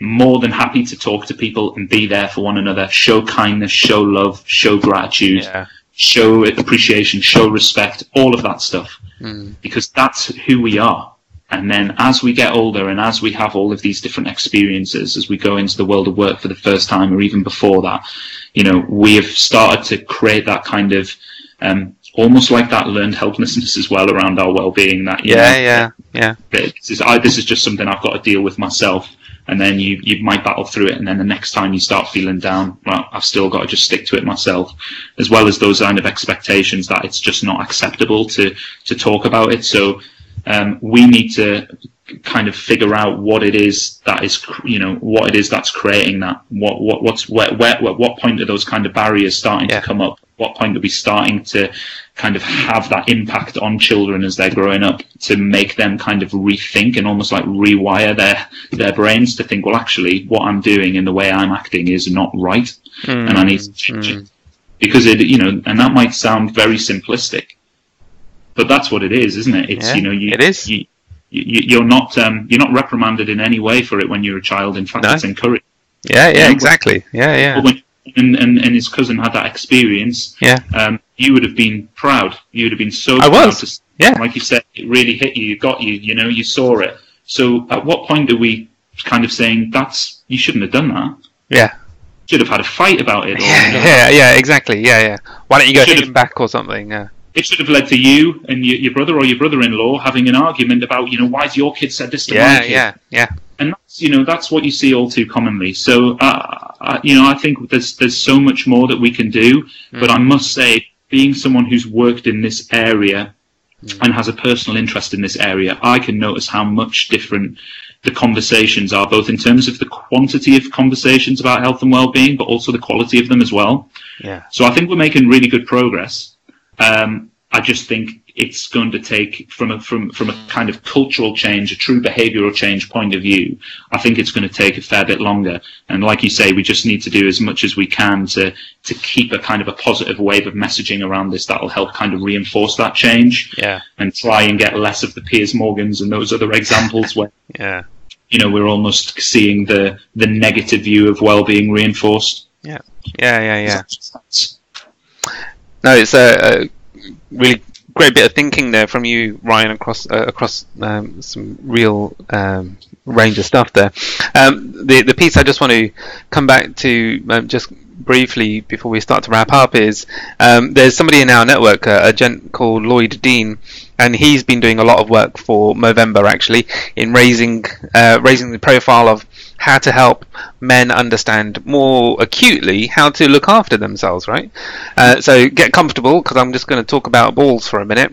more than happy to talk to people and be there for one another, show kindness, show love, show gratitude, Yeah. show appreciation, show respect, all of that stuff Mm. because that's who we are. And then as we get older and as we have all of these different experiences, as we go into the world of work for the first time or even before that, you know, we have started to create that kind of, um, almost like that learned helplessness as well around our well-being that, you Yeah. know, Yeah. Yeah. this is, I, this is just something I've got to deal with myself. And then you, you might battle through it. And then the next time you start feeling down, well, I've still got to just stick to it myself, as well as those kind of expectations that it's just not acceptable to, to talk about it. So, um, we need to kind of figure out what it is that is, you know, what it is that's creating that. What, what, what's, where, where, at what point are those kind of barriers starting Yeah. to come up? What point are we starting to kind of have that impact on children as they're growing up to make them kind of rethink and almost like rewire their, their brains to think, well, actually, what I'm doing and the way I'm acting is not right Mm. and I need to change Mm. it. Because it, you know, and that might sound very simplistic, but that's what it is, isn't it? It's, Yeah, you know, you, it is. You, you, you're not um, you're not reprimanded in any way for it when you're a child. In fact, No. it's encouraged. Yeah, yeah, exactly. Yeah, yeah. But when and, and, and his cousin had that experience, Yeah. um, you would have been proud. You would have been so I proud was. to Yeah. like you said, it really hit you. It got you. You know, you saw it. So, at what point are we kind of saying that's you shouldn't have done that? Yeah. Should have had a fight about it. Or, Yeah, yeah, yeah, exactly. Yeah, yeah. Why don't you go hit him back or something? Yeah. It should have led to you and your, your brother or your brother-in-law having an argument about, you know, why's your kid said this to my Yeah, kid? yeah, yeah. and that's you know that's what you see all too commonly. So uh, uh, you know I think there's there's so much more that we can do, but I must say, being someone who's worked in this area and has a personal interest in this area, I can notice how much different the conversations are, both in terms of the quantity of conversations about health and well-being, but also the quality of them as well. Yeah. So I think we're making really good progress. Um, I just think it's going to take from a from from a kind of cultural change, a true behavioural change point of view. I think it's going to take a fair bit longer. And like you say, we just need to do as much as we can to to keep a kind of a positive wave of messaging around this that'll help kind of reinforce that change Yeah. and try and get less of the Piers Morgans and those other examples where Yeah. you know we're almost seeing the the negative view of well-being reinforced. Yeah. Yeah, yeah, yeah. No, it's a, a really great bit of thinking there from you, Ryan, across uh, across um, some real um, range of stuff there. Um, the the piece I just want to come back to um, just briefly before we start to wrap up is um, there's somebody in our network, uh, a gent called Lloyd Dean, and he's been doing a lot of work for Movember actually in raising uh, raising the profile of how to help men understand more acutely how to look after themselves, right? Uh, so get comfortable because I'm just going to talk about balls for a minute,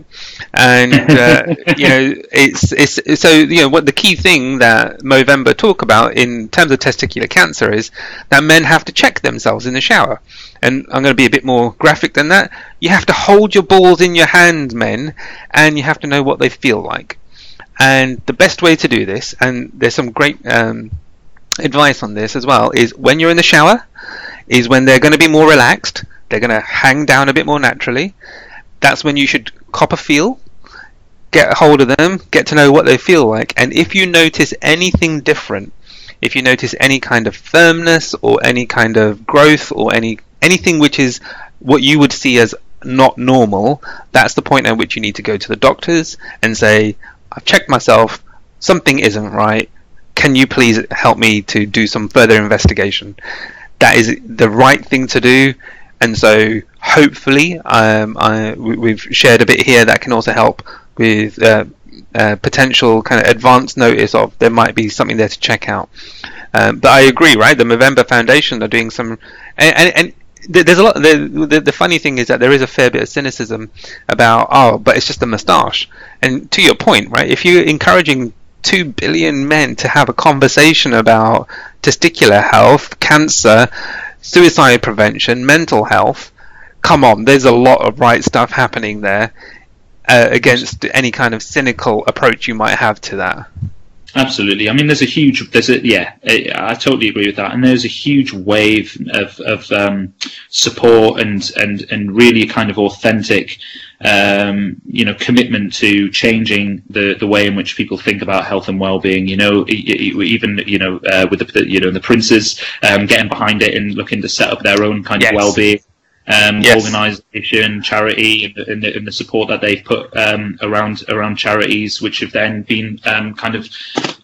and uh, you know it's it's so you know what the key thing that Movember talk about in terms of testicular cancer is that men have to check themselves in the shower, and I'm going to be a bit more graphic than that. You have to hold your balls in your hand, men, and you have to know what they feel like. And the best way to do this, and there's some great um, advice on this as well, is when you're in the shower, is when they're going to be more relaxed. They're going to hang down a bit more naturally. That's when you should cop a feel, get a hold of them, get to know what they feel like, and if you notice anything different, if you notice any kind of firmness or any kind of growth or any anything which is what you would see as not normal, that's the point at which you need to go to the doctors and say, I've checked myself, something isn't right. Can you please help me to do some further investigation? That is the right thing to do, and so hopefully, um, I, we- we've shared a bit here that can also help with uh, uh, potential kind of advance notice of there might be something there to check out. Um, but I agree, right? The Movember Foundation are doing some, and, and, and there's a lot. The, the the funny thing is that there is a fair bit of cynicism about oh, but it's just a moustache. And to your point, right? If you're encouraging two billion men to have a conversation about testicular health, cancer, suicide prevention, mental health, come on, there's a lot of right stuff happening there. Uh, against any kind of cynical approach you might have to that. Absolutely. I mean, there's a huge, there's a, yeah, I, I totally agree with that. And there's a huge wave of, of um, support and, and, and really a kind of authentic, um, you know, commitment to changing the, the way in which people think about health and well-being. You know, even, you know, uh, with the, you know, the princes um, getting behind it and looking to set up their own kind Yes. of well-being um, Yes. organisation, charity, and the, and, the, and the support that they've put um, around around charities, which have then been um, kind of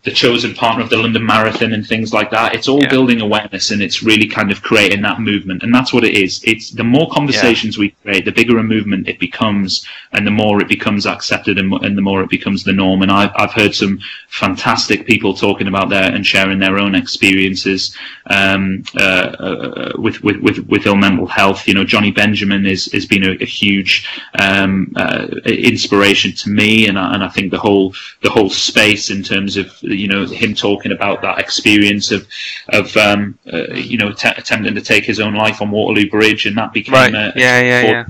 the chosen partner of the London Marathon and things like that. It's all Yeah. building awareness, and it's really kind of creating that movement, and that's what it is. It's the more conversations we create, the bigger a movement it becomes, and the more it becomes accepted, and, and the more it becomes the norm. And I've I've heard some fantastic people talking about their and sharing their own experiences um, uh, uh, with, with with with ill mental health. You know, Jonny Benjamin is has been a, a huge um, uh, inspiration to me, and I, and I think the whole the whole space in terms of you know him talking about that experience of of um, uh, you know t- attempting to take his own life on Waterloo Bridge, and that became Right. a, Yeah, yeah, for- yeah.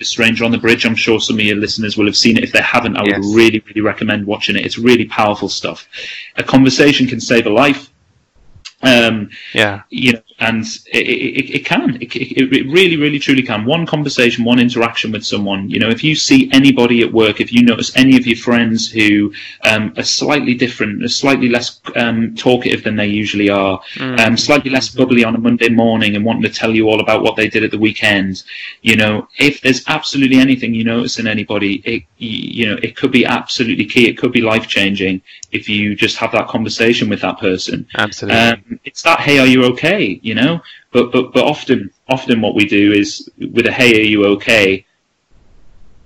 a Stranger on the Bridge. I'm sure some of your listeners will have seen it. If they haven't, I would really, really recommend watching it. It's really powerful stuff. A conversation can save a life. Um, yeah. You know, and it, it, it can. It, it, really, really, truly can. One conversation, one interaction with someone. You know, if you see anybody at work, if you notice any of your friends who um, are slightly different, are slightly less um, talkative than they usually are, mm. um, slightly less bubbly on a Monday morning and wanting to tell you all about what they did at the weekend, you know, if there's absolutely anything you notice in anybody, it, you know, it could be absolutely key. It could be life changing if you just have that conversation with that person. Absolutely. Um, it's that, hey, are you okay? You know, but, but, but often, often what we do is with a, hey, are you okay?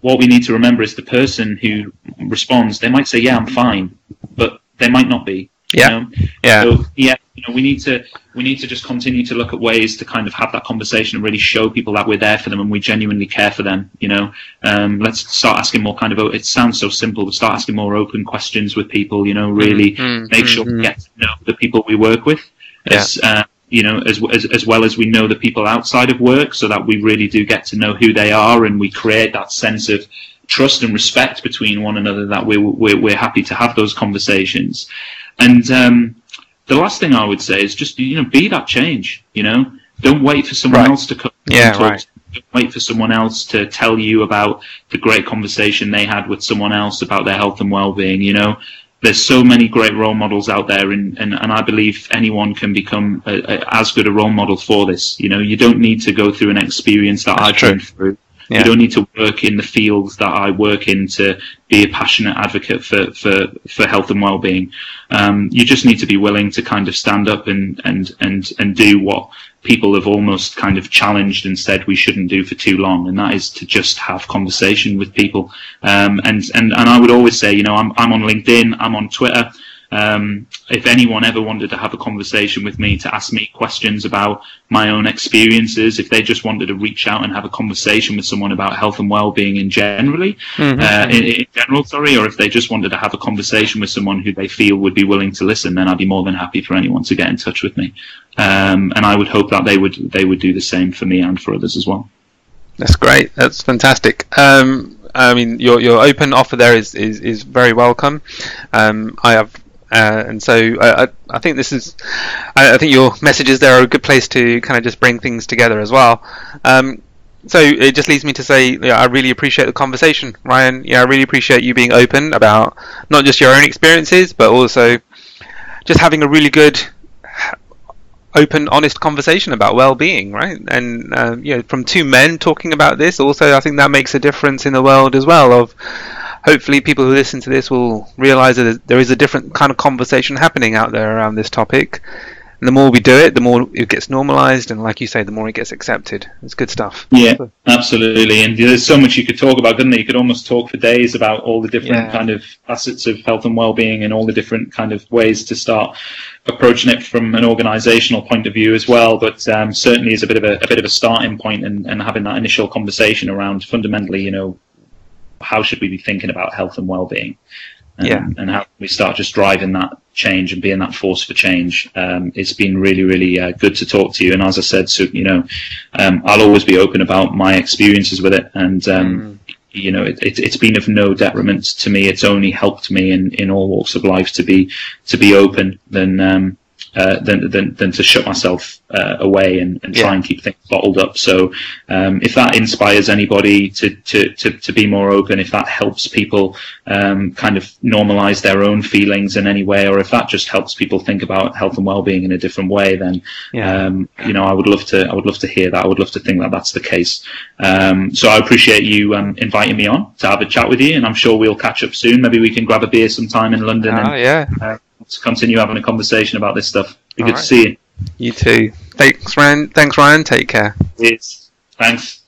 What we need to remember is the person who responds, they might say, yeah, I'm fine, but they might not be. Yeah. know? Yeah. So, yeah, you know, we need to we need to just continue to look at ways to kind of have that conversation and really show people that we're there for them and we genuinely care for them. You know, um, let's start asking more kind of. It sounds so simple, but start asking more open questions with people. You know, really mm-hmm. make sure mm-hmm. we get to know the people we work with. As, yeah. uh, you know, as, as as well as we know the people outside of work, so that we really do get to know who they are, and we create that sense of trust and respect between one another that we're we're, we're happy to have those conversations. And um, the last thing I would say is just you know be that change. You know, don't wait for someone right. else to come. Yeah, right. Don't wait for someone else to tell you about the great conversation they had with someone else about their health and well-being. You know, there's so many great role models out there, and, and, and I believe anyone can become a, a, as good a role model for this. You know, you don't need to go through an experience that That's I've been through. Yeah. You don't need to work in the fields that I work in to be a passionate advocate for, for, for health and well-being. Um, you just need to be willing to kind of stand up and, and, and, and do what people have almost kind of challenged and said we shouldn't do for too long, and that is to just have conversation with people. Um, and, and, and I would always say, you know, I'm, I'm on LinkedIn, I'm on Twitter. Um, if anyone ever wanted to have a conversation with me to ask me questions about my own experiences, if they just wanted to reach out and have a conversation with someone about health and well-being in generally, Mhm. uh, in, in general, sorry, or if they just wanted to have a conversation with someone who they feel would be willing to listen, then I'd be more than happy for anyone to get in touch with me. Um, and I would hope that they would they would do the same for me and for others as well. That's great. That's fantastic. Um, I mean, your your open offer there is is, is very welcome. Um, I have. Uh, and so I, I, think this is, I, I think your messages there are a good place to kind of just bring things together as well. Um, so it just leads me to say, I really appreciate the conversation, Ryan. Yeah, I really appreciate you being open about not just your own experiences, but also just having a really good, open, honest conversation about well-being, right? And uh, you know, from two men talking about this, also I think that makes a difference in the world as well. Of hopefully, people who listen to this will realize that there is a different kind of conversation happening out there around this topic. And the more we do it, the more it gets normalized, and like you say, the more it gets accepted. It's good stuff. Yeah, absolutely. And there's so much you could talk about, couldn't there? You could almost talk for days about all the different Yeah. kind of facets of health and well-being and all the different kind of ways to start approaching it from an organizational point of view as well. But um, certainly is a bit of a, a bit of a starting point and, and having that initial conversation around fundamentally, you know, how should we be thinking about health and well-being? Um, Yeah. And how can we start just driving that change and being that force for change? Um, it's been really, really uh, good to talk to you. And as I said, so you know, um, I'll always be open about my experiences with it. And um, you know, it, it, it's been of no detriment to me. It's only helped me in, in all walks of life to be to be open than um, uh, than, than than to shut myself uh, away and, and try Yeah. and keep things bottled up. So um, if that inspires anybody to, to, to, to be more open, if that helps people um, kind of normalize their own feelings in any way, or if that just helps people think about health and well-being in a different way, then Yeah. um, you know I would love to I would love to hear that. I would love to think that that's the case. Um, so I appreciate you um, inviting me on to have a chat with you, and I'm sure we'll catch up soon. Maybe we can grab a beer sometime in London Ah, and yeah. uh, to continue having a conversation about this stuff. Be All good right. to see you. You too. Thanks, Ryan. Thanks, Ryan. Take care. Cheers. Thanks.